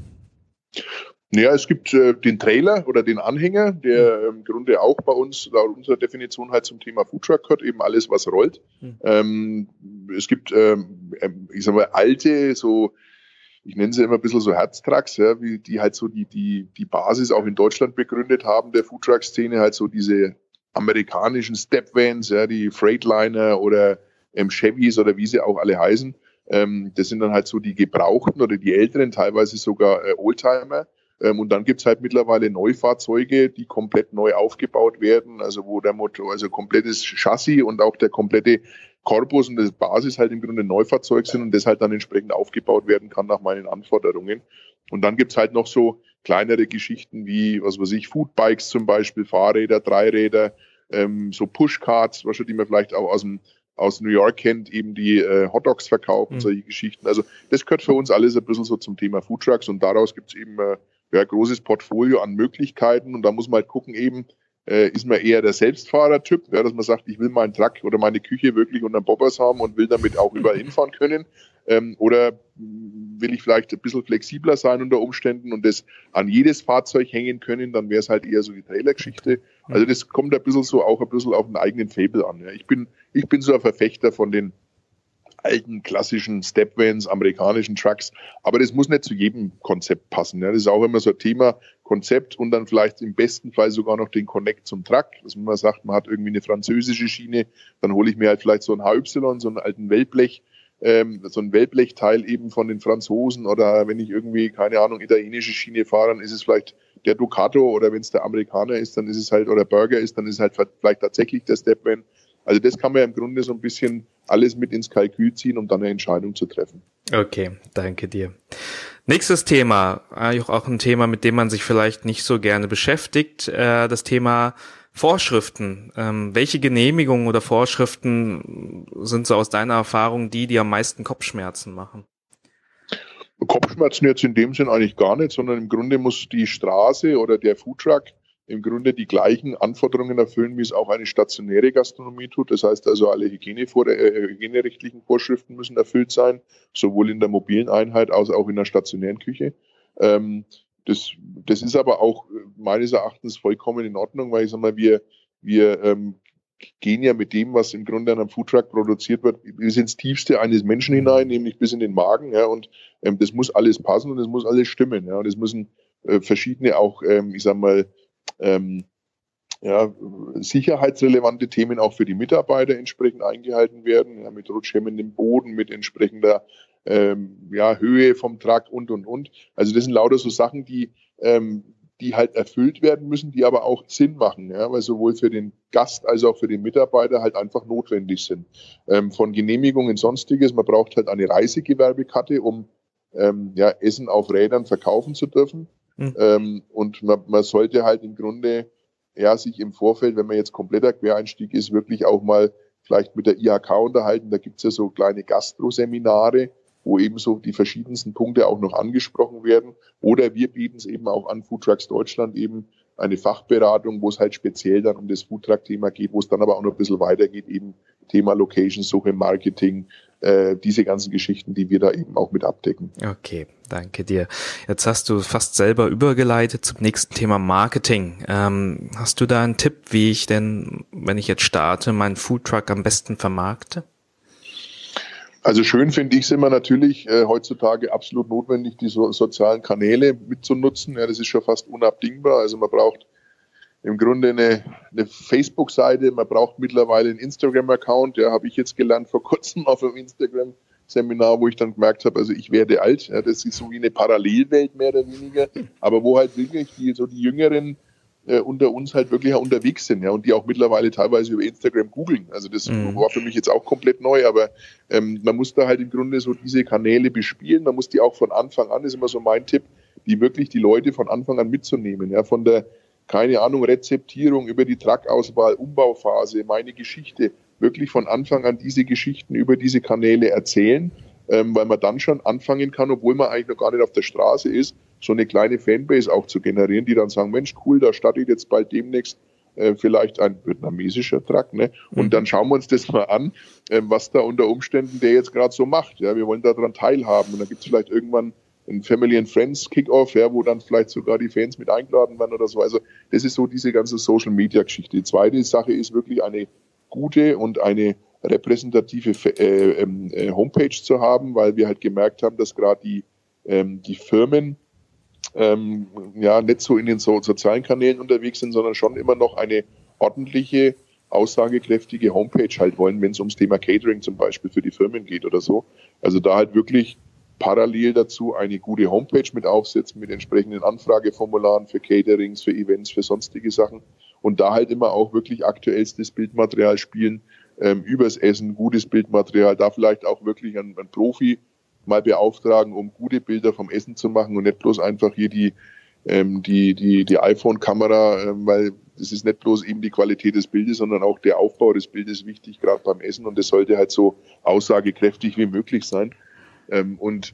Naja, es gibt äh, den Trailer oder den Anhänger, der mhm. im Grunde auch bei uns laut unserer Definition halt zum Thema Foodtruck gehört, eben alles, was rollt. Mhm. Ähm, es gibt, ähm, ähm, ich sag mal, alte, so, ich nenne sie immer ein bisschen so Herztrucks, ja, wie die halt so die, die, die Basis auch in Deutschland begründet haben, der Foodtruck-Szene, halt so diese amerikanischen Stepvans, ja, die Freightliner oder ähm, Chevys oder wie sie auch alle heißen. Ähm, das sind dann halt so die Gebrauchten oder die Älteren, teilweise sogar äh, Oldtimer und dann gibt's halt mittlerweile Neufahrzeuge, die komplett neu aufgebaut werden, also wo der Motor, also komplettes Chassis und auch der komplette Korpus und das Basis halt im Grunde Neufahrzeug sind und das halt dann entsprechend aufgebaut werden kann nach meinen Anforderungen. Und dann gibt's halt noch so kleinere Geschichten wie, was weiß ich, Foodbikes zum Beispiel, Fahrräder, Dreiräder, ähm, so Pushcards, wahrscheinlich, die man vielleicht auch aus dem aus New York kennt, eben die äh, Hotdogs verkaufen, mhm. solche Geschichten. Also das gehört für uns alles ein bisschen so zum Thema Foodtrucks und daraus gibt es eben äh, ja, großes Portfolio an Möglichkeiten und da muss man halt gucken eben, äh, ist man eher der Selbstfahrertyp, ja, dass man sagt, ich will meinen Truck oder meine Küche wirklich unter Bobbers haben und will damit auch überall hinfahren können. Ähm, oder will ich vielleicht ein bisschen flexibler sein unter Umständen und das an jedes Fahrzeug hängen können, dann wäre es halt eher so die Trailergeschichte. Also das kommt ein bisschen so auch ein bisschen auf den eigenen Fable an. Ja. Ich bin, ich bin so ein Verfechter von den alten klassischen Stepvans, amerikanischen Trucks. Aber das muss nicht zu jedem Konzept passen. Ja. Das ist auch immer so ein Thema Konzept und dann vielleicht im besten Fall sogar noch den Connect zum Truck. Dass man sagt, man hat irgendwie eine französische Schiene, dann hole ich mir halt vielleicht so ein HY, so einen alten Wellblech, ähm, so ein Wellblechteil eben von den Franzosen oder wenn ich irgendwie, keine Ahnung, italienische Schiene fahre, dann ist es vielleicht der Ducato oder wenn es der Amerikaner ist, dann ist es halt, oder Burger ist, dann ist es halt vielleicht tatsächlich der Stepvan. Also das kann man ja im Grunde so ein bisschen alles mit ins Kalkül ziehen, um dann eine Entscheidung zu treffen. Okay, danke dir. Nächstes Thema, auch ein Thema, mit dem man sich vielleicht nicht so gerne beschäftigt, äh, das Thema Vorschriften. Ähm, welche Genehmigungen oder Vorschriften sind so aus deiner Erfahrung die, die am meisten Kopfschmerzen machen? Kopfschmerzen jetzt in dem Sinn eigentlich gar nicht, sondern im Grunde muss die Straße oder der Foodtruck im Grunde die gleichen Anforderungen erfüllen, wie es auch eine stationäre Gastronomie tut. Das heißt also, alle äh, hygienerechtlichen Vorschriften müssen erfüllt sein, sowohl in der mobilen Einheit als auch in der stationären Küche. Ähm, das, das ist aber auch meines Erachtens vollkommen in Ordnung, weil ich sag mal, wir, wir ähm, gehen ja mit dem, was im Grunde an einem Foodtruck produziert wird, bis ins Tiefste eines Menschen hinein, nämlich bis in den Magen. Ja, und ähm, das muss alles passen und das muss alles stimmen. Ja, und es müssen äh, verschiedene auch, ähm, ich sag mal, ähm, ja, sicherheitsrelevante Themen auch für die Mitarbeiter entsprechend eingehalten werden, ja, mit rutschhemmendem Boden, mit entsprechender ähm, ja, Höhe vom Truck und und und. Also das sind lauter so Sachen, die, ähm, die halt erfüllt werden müssen, die aber auch Sinn machen, ja, weil sowohl für den Gast als auch für den Mitarbeiter halt einfach notwendig sind. Ähm, von Genehmigungen sonstiges, man braucht halt eine Reisegewerbekarte, um ähm, ja, Essen auf Rädern verkaufen zu dürfen. Mhm. Ähm, und man, man sollte halt im Grunde ja sich im Vorfeld, wenn man jetzt kompletter Quereinstieg ist, wirklich auch mal vielleicht mit der IHK unterhalten. Da gibt's ja so kleine Gastro-Seminare, wo eben so die verschiedensten Punkte auch noch angesprochen werden. Oder wir bieten es eben auch an Food Trucks Deutschland eben eine Fachberatung, wo es halt speziell dann um das Foodtruck-Thema geht, wo es dann aber auch noch ein bisschen weitergeht, eben Thema Location, Suche, Marketing, äh, diese ganzen Geschichten, die wir da eben auch mit abdecken. Okay, danke dir. Jetzt hast du fast selber übergeleitet zum nächsten Thema Marketing. Ähm, hast du da einen Tipp, wie ich denn, wenn ich jetzt starte, meinen Foodtruck am besten vermarkte? Also schön finde ich es immer natürlich äh, heutzutage absolut notwendig, die so, sozialen Kanäle mitzunutzen. Ja, das ist schon fast unabdingbar. Also man braucht im Grunde eine, eine Facebook-Seite, man braucht mittlerweile einen Instagram-Account. Ja, habe ich jetzt gelernt vor kurzem auf einem Instagram-Seminar, wo ich dann gemerkt habe, also ich werde alt. Ja, das ist so wie eine Parallelwelt mehr oder weniger, aber wo halt wirklich die, so die Jüngeren äh, unter uns halt wirklich auch unterwegs sind, ja, und die auch mittlerweile teilweise über Instagram googeln. Also das mhm. war für mich jetzt auch komplett neu, aber ähm, man muss da halt im Grunde so diese Kanäle bespielen, man muss die auch von Anfang an, ist immer so mein Tipp, die wirklich die Leute von Anfang an mitzunehmen, ja, von der keine Ahnung, Rezeptierung über die Trackauswahl, Umbauphase, meine Geschichte, wirklich von Anfang an diese Geschichten über diese Kanäle erzählen, ähm, weil man dann schon anfangen kann, obwohl man eigentlich noch gar nicht auf der Straße ist, so eine kleine Fanbase auch zu generieren, die dann sagen, Mensch, cool, da startet jetzt bald demnächst äh, vielleicht ein vietnamesischer Truck, ne? Und mhm. dann schauen wir uns das mal an, äh, was da unter Umständen der jetzt gerade so macht. Ja, wir wollen daran teilhaben und dann gibt es vielleicht irgendwann ein Family and Friends Kickoff, ja, wo dann vielleicht sogar die Fans mit eingeladen werden oder so. Also das ist so diese ganze Social Media Geschichte. Die zweite Sache ist wirklich eine gute und eine repräsentative äh, ähm, äh, Homepage zu haben, weil wir halt gemerkt haben, dass gerade die, ähm, die Firmen ähm, ja nicht so in den so sozialen Kanälen unterwegs sind, sondern schon immer noch eine ordentliche, aussagekräftige Homepage halt wollen, wenn es ums Thema Catering zum Beispiel für die Firmen geht oder so. Also da halt wirklich parallel dazu eine gute Homepage mit aufsetzen, mit entsprechenden Anfrageformularen für Caterings, für Events, für sonstige Sachen und da halt immer auch wirklich aktuellstes Bildmaterial spielen, ähm, übers Essen, gutes Bildmaterial, da vielleicht auch wirklich einen, einen Profi mal beauftragen, um gute Bilder vom Essen zu machen und nicht bloß einfach hier die ähm, die, die, die iPhone-Kamera, ähm, weil es ist nicht bloß eben die Qualität des Bildes, sondern auch der Aufbau des Bildes wichtig, gerade beim Essen und das sollte halt so aussagekräftig wie möglich sein. Ähm, und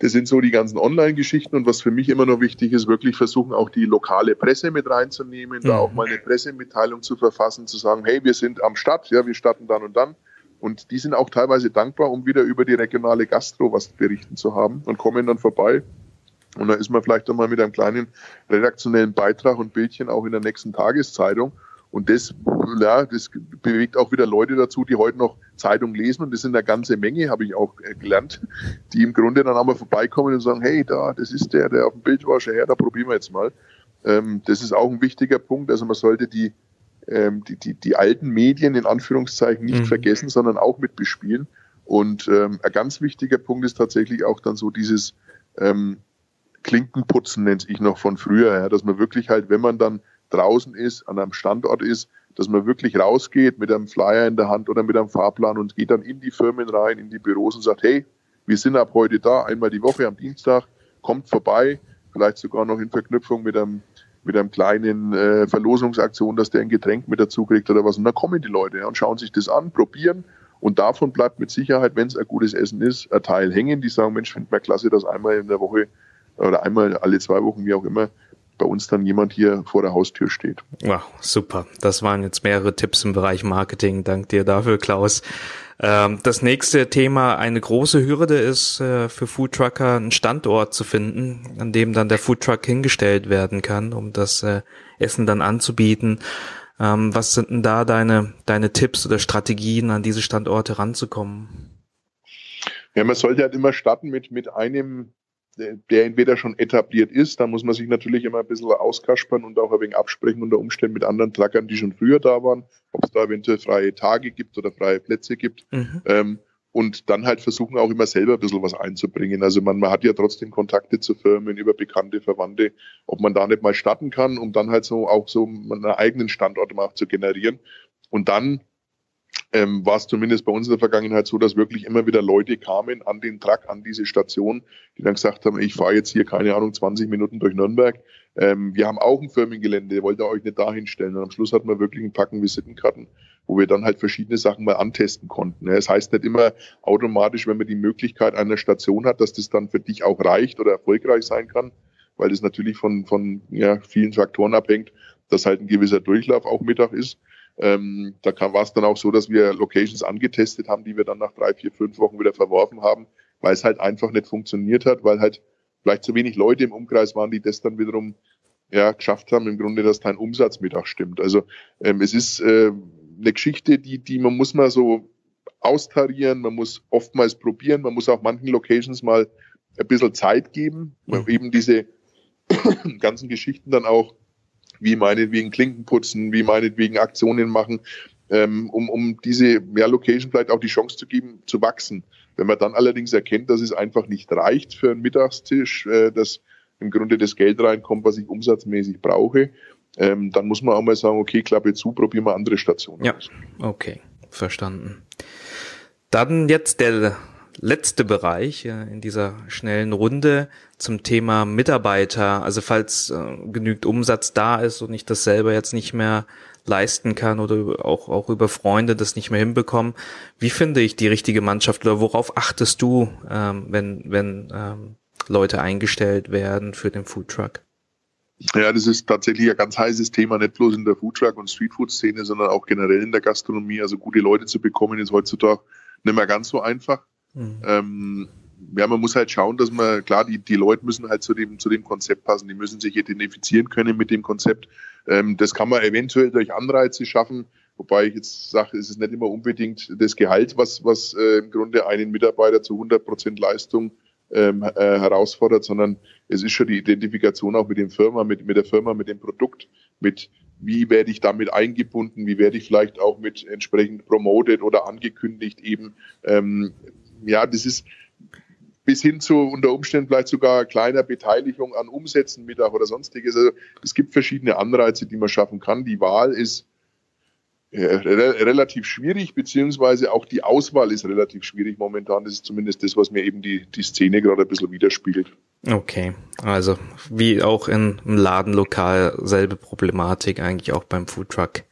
das sind so die ganzen Online-Geschichten und was für mich immer noch wichtig ist, wirklich versuchen auch die lokale Presse mit reinzunehmen, mhm. da auch mal eine Pressemitteilung zu verfassen, zu sagen, hey, wir sind am Start, ja, wir starten dann und dann. Und die sind auch teilweise dankbar, um wieder über die regionale Gastro was berichten zu haben und kommen dann vorbei. Und da ist man vielleicht einmal mit einem kleinen redaktionellen Beitrag und Bildchen auch in der nächsten Tageszeitung. Und das, ja, das bewegt auch wieder Leute dazu, die heute noch Zeitung lesen. Und das sind eine ganze Menge, habe ich auch äh, gelernt, die im Grunde dann einmal vorbeikommen und sagen, hey, da, das ist der, der auf dem Bild war, schon her, da probieren wir jetzt mal. Ähm, das ist auch ein wichtiger Punkt. Also man sollte die, ähm, die, die, die alten Medien in Anführungszeichen nicht mhm. vergessen, sondern auch mit bespielen. Und ähm, ein ganz wichtiger Punkt ist tatsächlich auch dann so dieses ähm, Klinkenputzen, nennt ich noch von früher, ja, dass man wirklich halt, wenn man dann draußen ist, an einem Standort ist, dass man wirklich rausgeht mit einem Flyer in der Hand oder mit einem Fahrplan und geht dann in die Firmen rein, in die Büros und sagt, hey, wir sind ab heute da, einmal die Woche am Dienstag, kommt vorbei, vielleicht sogar noch in Verknüpfung mit einem mit einem kleinen äh, Verlosungsaktion, dass der ein Getränk mit dazu kriegt oder was. Und dann kommen die Leute ja, und schauen sich das an, probieren. Und davon bleibt mit Sicherheit, wenn es ein gutes Essen ist, ein Teil hängen. Die sagen, Mensch, findet mir klasse, dass einmal in der Woche oder einmal alle zwei Wochen, wie auch immer, bei uns dann jemand hier vor der Haustür steht. Ja, super. Das waren jetzt mehrere Tipps im Bereich Marketing. Dank dir dafür, Klaus. Ähm, das nächste Thema, eine große Hürde ist äh, für Foodtrucker einen Standort zu finden, an dem dann der Foodtruck hingestellt werden kann, um das äh, Essen dann anzubieten. Ähm, was sind denn da deine, deine Tipps oder Strategien, an diese Standorte ranzukommen? Ja, man sollte halt immer starten mit, mit einem der entweder schon etabliert ist, da muss man sich natürlich immer ein bisschen auskaspern und auch ein wenig absprechen unter Umständen mit anderen Truckern, die schon früher da waren, ob es da eventuell freie Tage gibt oder freie Plätze gibt. Mhm. Ähm, und dann halt versuchen auch immer selber ein bisschen was einzubringen. Also man, man hat ja trotzdem Kontakte zu Firmen über bekannte Verwandte, ob man da nicht mal starten kann, um dann halt so auch so einen eigenen Standort mal zu generieren. Und dann ähm, war es zumindest bei uns in der Vergangenheit so, dass wirklich immer wieder Leute kamen an den Truck, an diese Station, die dann gesagt haben, ich fahre jetzt hier, keine Ahnung, 20 Minuten durch Nürnberg. Ähm, wir haben auch ein Firmengelände, wollt ihr euch nicht dahin stellen? Und am Schluss hatten wir wirklich einen Packen Visitenkarten, wo wir dann halt verschiedene Sachen mal antesten konnten. Es heißt nicht immer automatisch, wenn man die Möglichkeit einer Station hat, dass das dann für dich auch reicht oder erfolgreich sein kann, weil das natürlich von, von ja, vielen Faktoren abhängt, dass halt ein gewisser Durchlauf auch Mittag ist. Ähm, da war es dann auch so, dass wir Locations angetestet haben, die wir dann nach drei, vier, fünf Wochen wieder verworfen haben, weil es halt einfach nicht funktioniert hat, weil halt vielleicht zu wenig Leute im Umkreis waren, die das dann wiederum ja, geschafft haben, im Grunde, dass dein Umsatz mit auch stimmt. Also ähm, es ist äh, eine Geschichte, die, die man muss mal so austarieren, man muss oftmals probieren, man muss auch manchen Locations mal ein bisschen Zeit geben, mhm. eben diese ganzen Geschichten dann auch wie meinetwegen Klinken putzen, wie meinetwegen Aktionen machen, ähm, um, um diese ja, Location vielleicht auch die Chance zu geben, zu wachsen. Wenn man dann allerdings erkennt, dass es einfach nicht reicht für einen Mittagstisch, äh, dass im Grunde das Geld reinkommt, was ich umsatzmäßig brauche, ähm, dann muss man auch mal sagen, okay, Klappe zu, probieren wir andere Stationen. Ja, okay, verstanden. Dann jetzt der letzte Bereich in dieser schnellen Runde zum Thema Mitarbeiter. Also falls äh, genügend Umsatz da ist und ich das selber jetzt nicht mehr leisten kann oder auch, auch über Freunde das nicht mehr hinbekommen. Wie finde ich die richtige Mannschaft oder worauf achtest du, ähm, wenn, wenn ähm, Leute eingestellt werden für den Foodtruck? Ja, das ist tatsächlich ein ganz heißes Thema, nicht bloß in der Foodtruck- und Streetfood-Szene, sondern auch generell in der Gastronomie. Also gute Leute zu bekommen, ist heutzutage nicht mehr ganz so einfach. Mhm. Ähm, ja, man muss halt schauen, dass man, klar, die, die Leute müssen halt zu dem, zu dem Konzept passen, die müssen sich identifizieren können mit dem Konzept. Ähm, das kann man eventuell durch Anreize schaffen, wobei ich jetzt sage, es ist nicht immer unbedingt das Gehalt, was, was äh, im Grunde einen Mitarbeiter zu 100 Prozent Leistung ähm, äh, herausfordert, sondern es ist schon die Identifikation auch mit dem Firma, mit, mit der Firma, mit dem Produkt, mit wie werde ich damit eingebunden, wie werde ich vielleicht auch mit entsprechend promoted oder angekündigt eben. Ähm, ja, das ist bis hin zu unter Umständen vielleicht sogar kleiner Beteiligung an Umsätzen mit oder sonstiges. Also es gibt verschiedene Anreize, die man schaffen kann. Die Wahl ist äh, re relativ schwierig, beziehungsweise auch die Auswahl ist relativ schwierig momentan. Das ist zumindest das, was mir eben die, die Szene gerade ein bisschen widerspiegelt. Okay, also wie auch im Ladenlokal selbe Problematik eigentlich auch beim Foodtruck.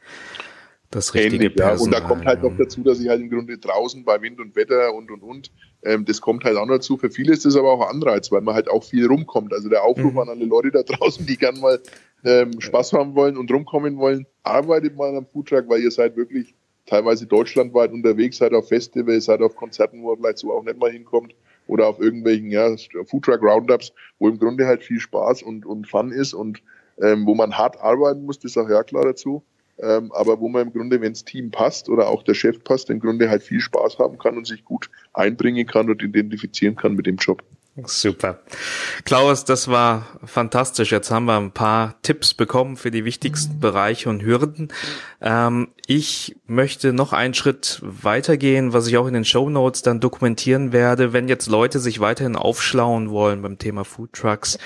Das richtige Ähnlich, Personal, ja. Und da kommt halt noch dazu, dass ich halt im Grunde draußen bei Wind und Wetter und und und, ähm, das kommt halt auch noch dazu. Für viele ist das aber auch Anreiz, weil man halt auch viel rumkommt. Also der Aufruf mhm. an alle Leute da draußen, die gern mal ähm, Spaß haben wollen und rumkommen wollen, arbeitet mal am Foodtruck, weil ihr seid wirklich teilweise deutschlandweit unterwegs, seid auf Festivals, seid auf Konzerten, wo ihr vielleicht so auch nicht mal hinkommt oder auf irgendwelchen ja, Foodtruck Roundups, wo im Grunde halt viel Spaß und, und Fun ist und ähm, wo man hart arbeiten muss, das ist auch ja klar dazu ähm, aber wo man im Grunde, wenn das Team passt oder auch der Chef passt, im Grunde halt viel Spaß haben kann und sich gut einbringen kann und identifizieren kann mit dem Job. Super. Klaus, das war fantastisch. Jetzt haben wir ein paar Tipps bekommen für die wichtigsten Bereiche und Hürden. Ähm, ich möchte noch einen Schritt weitergehen, was ich auch in den Show Notes dann dokumentieren werde. Wenn jetzt Leute sich weiterhin aufschlauen wollen beim Thema Food Trucks,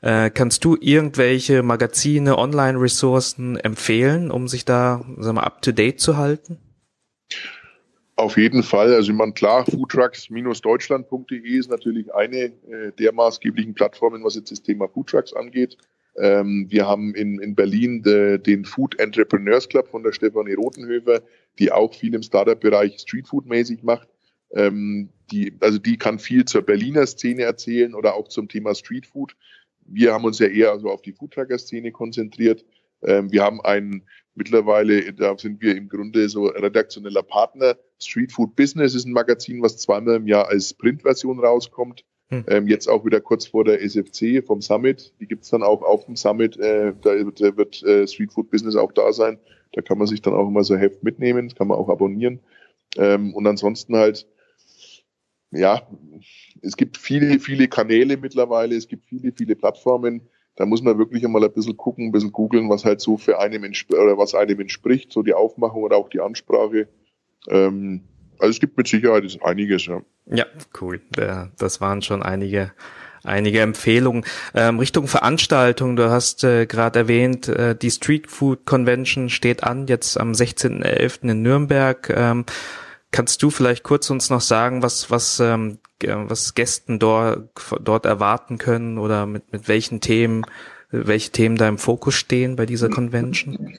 äh, kannst du irgendwelche Magazine, Online-Ressourcen empfehlen, um sich da, sagen wir, up to date zu halten? Auf jeden Fall. Also ich meine, klar, foodtrucks-deutschland.de ist natürlich eine äh, der maßgeblichen Plattformen, was jetzt das Thema Foodtrucks angeht. Ähm, wir haben in, in Berlin de, den Food Entrepreneurs Club von der Stefanie Rotenhöfer, die auch viel im Startup-Bereich Streetfood-mäßig macht. Ähm, die, also die kann viel zur Berliner Szene erzählen oder auch zum Thema Streetfood. Wir haben uns ja eher also auf die Foodtrucker-Szene konzentriert. Ähm, wir haben einen Mittlerweile, da sind wir im Grunde so redaktioneller Partner. Street Food Business ist ein Magazin, was zweimal im Jahr als Printversion rauskommt. Hm. Ähm, jetzt auch wieder kurz vor der SFC vom Summit. Die gibt's dann auch auf dem Summit. Äh, da wird, da wird äh, Street Food Business auch da sein. Da kann man sich dann auch immer so Heft mitnehmen. Das kann man auch abonnieren. Ähm, und ansonsten halt, ja, es gibt viele, viele Kanäle mittlerweile. Es gibt viele, viele Plattformen da muss man wirklich einmal ein bisschen gucken, ein bisschen googeln, was halt so für einem oder was einem entspricht, so die Aufmachung oder auch die Ansprache. Ähm, also es gibt mit Sicherheit einiges, ja. Ja, cool. Das waren schon einige einige Empfehlungen. Ähm, Richtung Veranstaltung, du hast äh, gerade erwähnt, äh, die Street Food Convention steht an, jetzt am 16.11. in Nürnberg. Ähm, kannst du vielleicht kurz uns noch sagen, was, was ähm, was Gästen dort, dort erwarten können oder mit, mit welchen Themen, welche Themen da im Fokus stehen bei dieser Convention?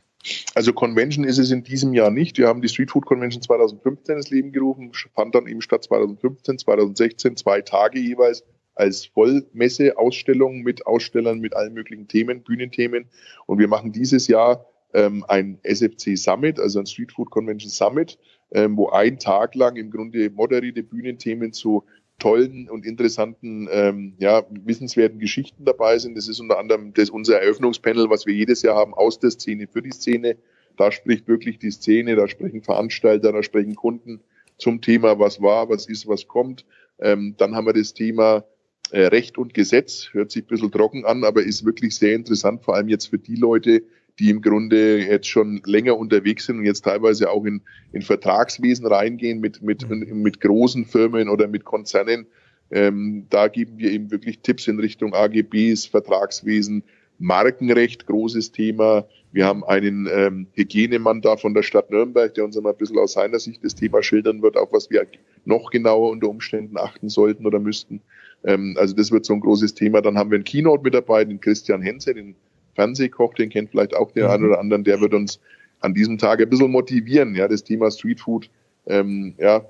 Also Convention ist es in diesem Jahr nicht. Wir haben die Street Food Convention 2015 ins Leben gerufen, fand dann eben statt 2015, 2016 zwei Tage jeweils als Vollmesse, Ausstellung mit Ausstellern, mit allen möglichen Themen, Bühnenthemen. Und wir machen dieses Jahr ähm, ein SFC Summit, also ein Street Food Convention Summit, ähm, wo ein Tag lang im Grunde moderierte Bühnenthemen zu tollen und interessanten, ähm, ja, wissenswerten Geschichten dabei sind. Das ist unter anderem das, unser Eröffnungspanel, was wir jedes Jahr haben, aus der Szene für die Szene. Da spricht wirklich die Szene, da sprechen Veranstalter, da sprechen Kunden zum Thema, was war, was ist, was kommt. Ähm, dann haben wir das Thema äh, Recht und Gesetz, hört sich ein bisschen trocken an, aber ist wirklich sehr interessant, vor allem jetzt für die Leute, die im Grunde jetzt schon länger unterwegs sind und jetzt teilweise auch in, in Vertragswesen reingehen mit, mit, mhm. mit großen Firmen oder mit Konzernen. Ähm, da geben wir eben wirklich Tipps in Richtung AGBs, Vertragswesen, Markenrecht, großes Thema. Wir haben einen ähm, Hygienemann da von der Stadt Nürnberg, der uns einmal ein bisschen aus seiner Sicht das Thema schildern wird, auf was wir noch genauer unter Umständen achten sollten oder müssten. Ähm, also das wird so ein großes Thema. Dann haben wir einen Keynote mit dabei, den Christian Henze, den Fernsehkoch, den kennt vielleicht auch der mhm. eine oder anderen, der wird uns an diesem Tag ein bisschen motivieren, ja, das Thema Streetfood ähm, ja,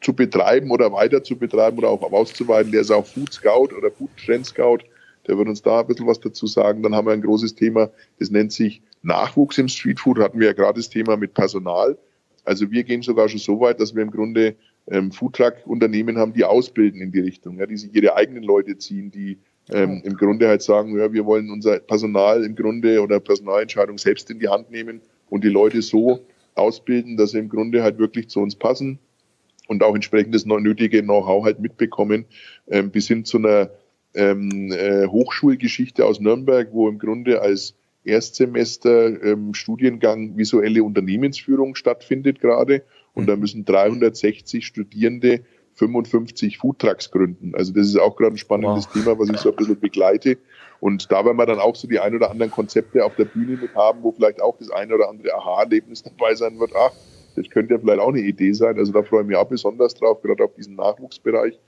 zu betreiben oder weiter zu betreiben oder auch auszuweiten. Der ist auch Food Scout oder Food Trend Scout. Der wird uns da ein bisschen was dazu sagen. Dann haben wir ein großes Thema, das nennt sich Nachwuchs im Streetfood. Hatten wir ja gerade das Thema mit Personal. Also wir gehen sogar schon so weit, dass wir im Grunde ähm, Foodtruck-Unternehmen haben, die ausbilden in die Richtung, ja, die sich ihre eigenen Leute ziehen, die ähm, im Grunde halt sagen, ja, wir wollen unser Personal im Grunde oder Personalentscheidung selbst in die Hand nehmen und die Leute so ausbilden, dass sie im Grunde halt wirklich zu uns passen und auch entsprechendes nötige Know-how halt mitbekommen, ähm, bis hin zu einer ähm, äh, Hochschulgeschichte aus Nürnberg, wo im Grunde als Erstsemester ähm, Studiengang visuelle Unternehmensführung stattfindet gerade. Und da müssen 360 Studierende 55 Foodtrucks gründen. Also das ist auch gerade ein spannendes wow. Thema, was ich so ein bisschen begleite. Und da werden wir dann auch so die ein oder anderen Konzepte auf der Bühne mit haben, wo vielleicht auch das eine oder andere Aha-Erlebnis dabei sein wird. Ach, das könnte ja vielleicht auch eine Idee sein. Also da freue ich mich auch besonders drauf, gerade auf diesen Nachwuchsbereich.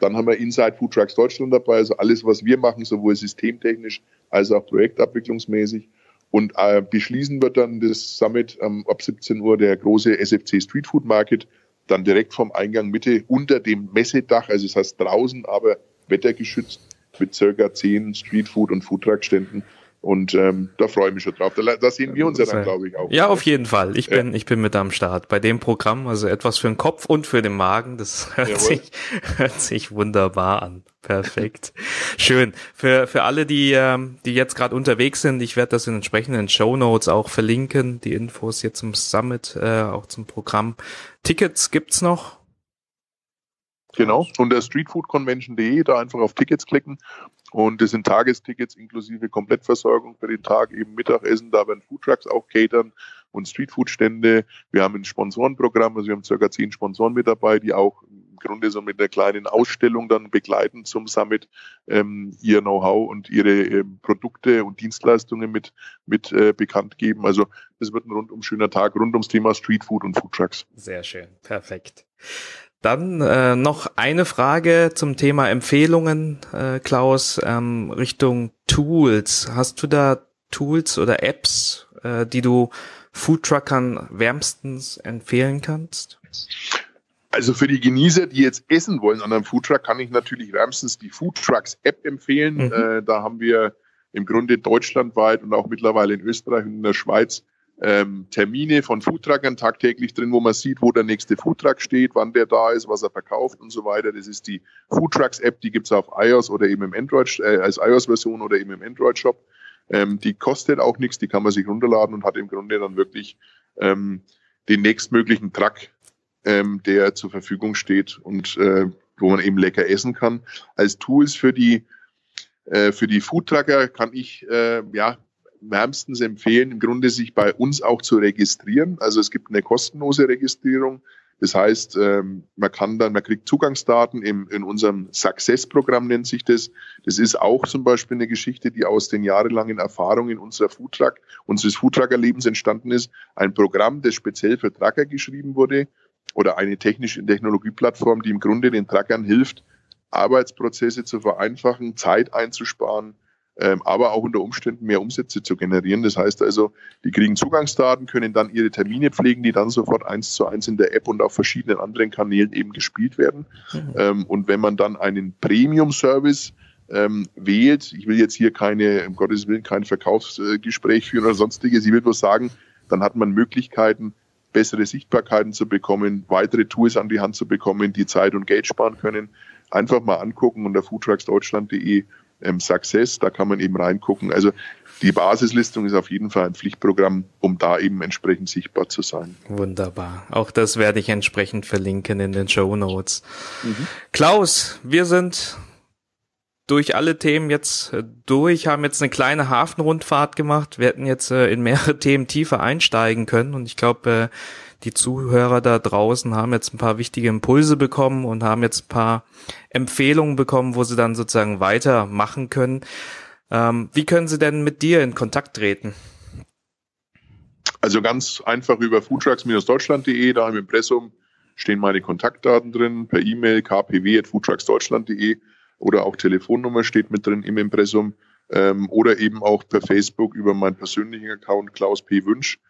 Dann haben wir Inside Food Trucks Deutschland dabei, also alles, was wir machen, sowohl systemtechnisch als auch projektabwicklungsmäßig. Und äh, beschließen wird dann das Summit ähm, ab 17 Uhr der große SFC Street Food Market, dann direkt vom Eingang Mitte unter dem Messedach, also das heißt draußen, aber wettergeschützt mit circa zehn Street Food und Food Truck Ständen. Und ähm, da freue ich mich schon drauf. Da, da sehen wir uns ja dann, glaube ich, auch. Ja, auf jeden Fall. Ich bin, ja. ich bin mit am Start. Bei dem Programm, also etwas für den Kopf und für den Magen, das hört, sich, hört sich wunderbar an. Perfekt. Schön. Für, für alle, die, ähm, die jetzt gerade unterwegs sind, ich werde das in entsprechenden Show Notes auch verlinken, die Infos hier zum Summit, äh, auch zum Programm. Tickets gibt's noch? Genau, unter streetfoodconvention.de da einfach auf Tickets klicken und das sind Tagestickets inklusive Komplettversorgung für den Tag, eben Mittagessen, da werden Foodtrucks auch catern und Streetfood-Stände. Wir haben ein Sponsorenprogramm, also wir haben circa zehn Sponsoren mit dabei, die auch im Grunde so mit einer kleinen Ausstellung dann begleiten zum Summit ähm, ihr Know-how und ihre ähm, Produkte und Dienstleistungen mit, mit äh, bekannt geben. Also es wird ein rundum schöner Tag rund ums Thema Streetfood und Foodtrucks. Sehr schön, perfekt. Dann äh, noch eine Frage zum Thema Empfehlungen, äh, Klaus, ähm, Richtung Tools. Hast du da Tools oder Apps, äh, die du Foodtruckern wärmstens empfehlen kannst? Also für die Genießer, die jetzt essen wollen an einem Foodtruck, kann ich natürlich wärmstens die Foodtrucks App empfehlen. Mhm. Äh, da haben wir im Grunde deutschlandweit und auch mittlerweile in Österreich und in der Schweiz ähm, Termine von Foodtruckern tagtäglich drin, wo man sieht, wo der nächste Foodtruck steht, wann der da ist, was er verkauft und so weiter. Das ist die Foodtrucks App, die gibt's auf iOS oder eben im Android, äh, als iOS-Version oder eben im Android-Shop. Ähm, die kostet auch nichts, die kann man sich runterladen und hat im Grunde dann wirklich ähm, den nächstmöglichen Truck, ähm, der zur Verfügung steht und äh, wo man eben lecker essen kann. Als Tools für die äh, für die Foodtrucker kann ich äh, ja wärmstens empfehlen, im Grunde sich bei uns auch zu registrieren. Also es gibt eine kostenlose Registrierung. Das heißt, ähm, man kann dann, man kriegt Zugangsdaten im, in unserem Success-Programm nennt sich das. Das ist auch zum Beispiel eine Geschichte, die aus den jahrelangen Erfahrungen unserer Foodtruck, unseres Foodtrucker-Lebens entstanden ist. Ein Programm, das speziell für Trucker geschrieben wurde oder eine technische Technologieplattform, die im Grunde den Truckern hilft, Arbeitsprozesse zu vereinfachen, Zeit einzusparen, aber auch unter Umständen mehr Umsätze zu generieren. Das heißt also, die kriegen Zugangsdaten, können dann ihre Termine pflegen, die dann sofort eins zu eins in der App und auf verschiedenen anderen Kanälen eben gespielt werden. Mhm. Ähm, und wenn man dann einen Premium-Service ähm, wählt, ich will jetzt hier keine, um Gottes Willen, kein Verkaufsgespräch führen oder sonstiges, ich will nur sagen, dann hat man Möglichkeiten, bessere Sichtbarkeiten zu bekommen, weitere Tools an die Hand zu bekommen, die Zeit und Geld sparen können. Einfach mal angucken unter foodtrucksdeutschland.de ähm, Success, da kann man eben reingucken. Also die Basislistung ist auf jeden Fall ein Pflichtprogramm, um da eben entsprechend sichtbar zu sein. Wunderbar. Auch das werde ich entsprechend verlinken in den Show Notes. Mhm. Klaus, wir sind durch alle Themen jetzt äh, durch, haben jetzt eine kleine Hafenrundfahrt gemacht. Wir hätten jetzt äh, in mehrere Themen tiefer einsteigen können und ich glaube, äh, die Zuhörer da draußen haben jetzt ein paar wichtige Impulse bekommen und haben jetzt ein paar Empfehlungen bekommen, wo sie dann sozusagen weitermachen können. Ähm, wie können sie denn mit dir in Kontakt treten? Also ganz einfach über foodtrucks-deutschland.de, da im Impressum stehen meine Kontaktdaten drin, per E-Mail kpw.foodtrucksdeutschland.de oder auch Telefonnummer steht mit drin im Impressum ähm, oder eben auch per Facebook über meinen persönlichen Account Klaus P. Wünsch.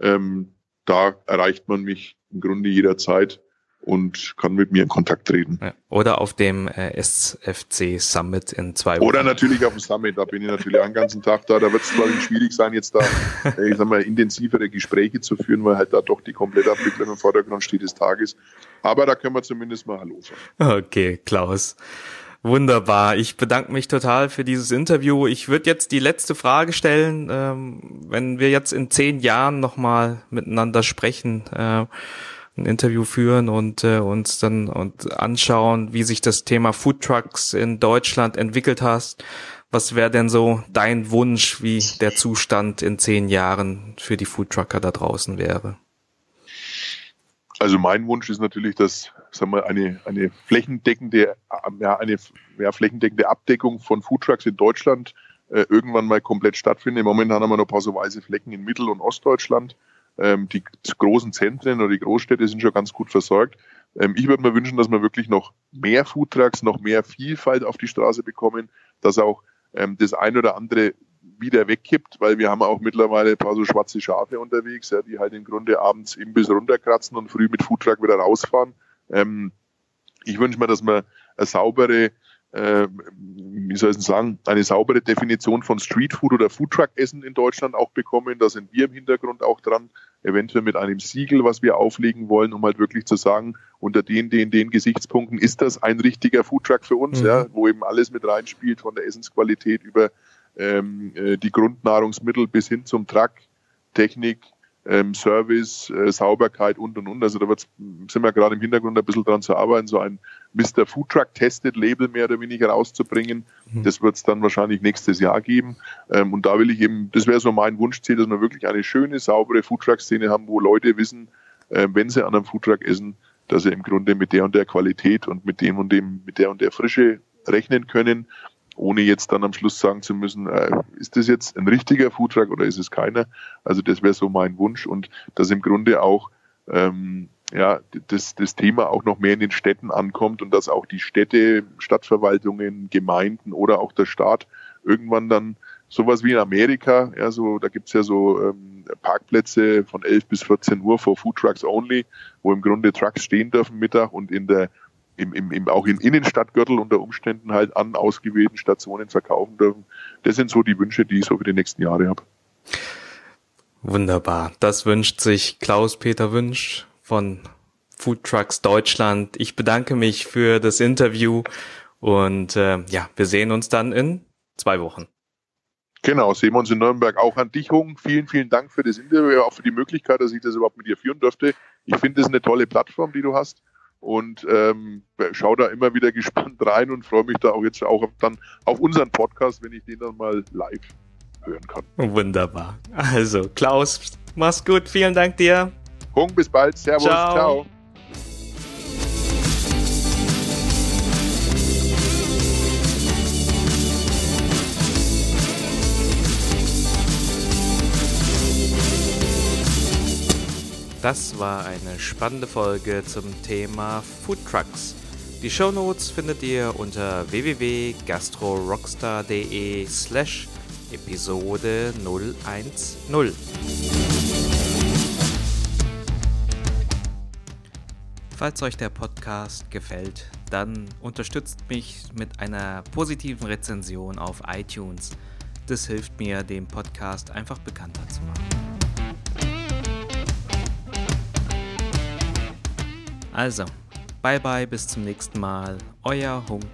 Ähm, da erreicht man mich im Grunde jederzeit und kann mit mir in Kontakt treten. Ja, oder auf dem äh, SFC Summit in zwei Wochen. Oder natürlich auf dem Summit, da bin ich natürlich einen ganzen Tag da. Da wird es, glaube ich, schwierig sein, jetzt da, äh, ich sag mal, intensivere Gespräche zu führen, weil halt da doch die komplette Abwicklung im Vordergrund steht des Tages. Aber da können wir zumindest mal Hallo sagen. Okay, Klaus. Wunderbar. Ich bedanke mich total für dieses Interview. Ich würde jetzt die letzte Frage stellen, ähm, wenn wir jetzt in zehn Jahren nochmal miteinander sprechen, äh, ein Interview führen und äh, uns dann und anschauen, wie sich das Thema Food Trucks in Deutschland entwickelt hast. Was wäre denn so dein Wunsch, wie der Zustand in zehn Jahren für die Food Trucker da draußen wäre? Also mein Wunsch ist natürlich, dass sagen wir, eine, eine flächendeckende, ja, eine ja, flächendeckende Abdeckung von Foodtrucks in Deutschland äh, irgendwann mal komplett stattfindet. Momentan haben wir noch ein paar so weiße Flecken in Mittel- und Ostdeutschland. Ähm, die großen Zentren oder die Großstädte sind schon ganz gut versorgt. Ähm, ich würde mir wünschen, dass wir wirklich noch mehr Foodtrucks, noch mehr Vielfalt auf die Straße bekommen, dass auch ähm, das ein oder andere wieder wegkippt, weil wir haben auch mittlerweile ein paar so schwarze Schafe unterwegs, ja, die halt im Grunde abends Imbiss runterkratzen und früh mit Foodtruck wieder rausfahren. Ähm, ich wünsche mir, dass wir eine saubere äh, wie soll ich sagen, eine saubere Definition von Streetfood oder Foodtruck-Essen in Deutschland auch bekommen. Da sind wir im Hintergrund auch dran, eventuell mit einem Siegel, was wir auflegen wollen, um halt wirklich zu sagen, unter den, den, den Gesichtspunkten ist das ein richtiger Foodtruck für uns, mhm. ja, wo eben alles mit reinspielt, von der Essensqualität über ähm, äh, die Grundnahrungsmittel bis hin zum Truck, Technik, ähm, Service, äh, Sauberkeit und und und. Also da wird's, sind wir gerade im Hintergrund ein bisschen dran zu arbeiten, so ein Mr. Food Truck Tested Label mehr oder weniger rauszubringen. Mhm. Das wird es dann wahrscheinlich nächstes Jahr geben. Ähm, und da will ich eben, das wäre so mein Wunschziel, dass wir wirklich eine schöne, saubere Food Truck Szene haben, wo Leute wissen, äh, wenn sie an einem Food Truck essen, dass sie im Grunde mit der und der Qualität und mit dem und dem, mit der und der Frische rechnen können ohne jetzt dann am Schluss sagen zu müssen, äh, ist das jetzt ein richtiger Foodtruck oder ist es keiner? Also das wäre so mein Wunsch und dass im Grunde auch ähm, ja, das, das Thema auch noch mehr in den Städten ankommt und dass auch die Städte, Stadtverwaltungen, Gemeinden oder auch der Staat irgendwann dann sowas wie in Amerika, ja, so, da gibt's ja so ähm, Parkplätze von 11 bis 14 Uhr for Food Trucks only, wo im Grunde Trucks stehen dürfen Mittag und in der im, im, im, auch im Innenstadtgürtel unter Umständen halt an ausgewählten Stationen verkaufen dürfen. Das sind so die Wünsche, die ich so für die nächsten Jahre habe. Wunderbar. Das wünscht sich Klaus-Peter Wünsch von Food Trucks Deutschland. Ich bedanke mich für das Interview und äh, ja, wir sehen uns dann in zwei Wochen. Genau, sehen wir uns in Nürnberg. Auch an dich, Hung. Vielen, vielen Dank für das Interview, auch für die Möglichkeit, dass ich das überhaupt mit dir führen durfte. Ich finde, das ist eine tolle Plattform, die du hast und ähm, schaue da immer wieder gespannt rein und freue mich da auch jetzt auch dann auf unseren Podcast, wenn ich den dann mal live hören kann. Wunderbar. Also, Klaus, mach's gut. Vielen Dank dir. Hung, bis bald. Servus. Ciao. Ciao. Das war eine spannende Folge zum Thema Food Trucks. Die Show Notes findet ihr unter www.gastrorockstar.de slash Episode 010. Falls euch der Podcast gefällt, dann unterstützt mich mit einer positiven Rezension auf iTunes. Das hilft mir, den Podcast einfach bekannter zu machen. Also, bye bye, bis zum nächsten Mal. Euer Hunk.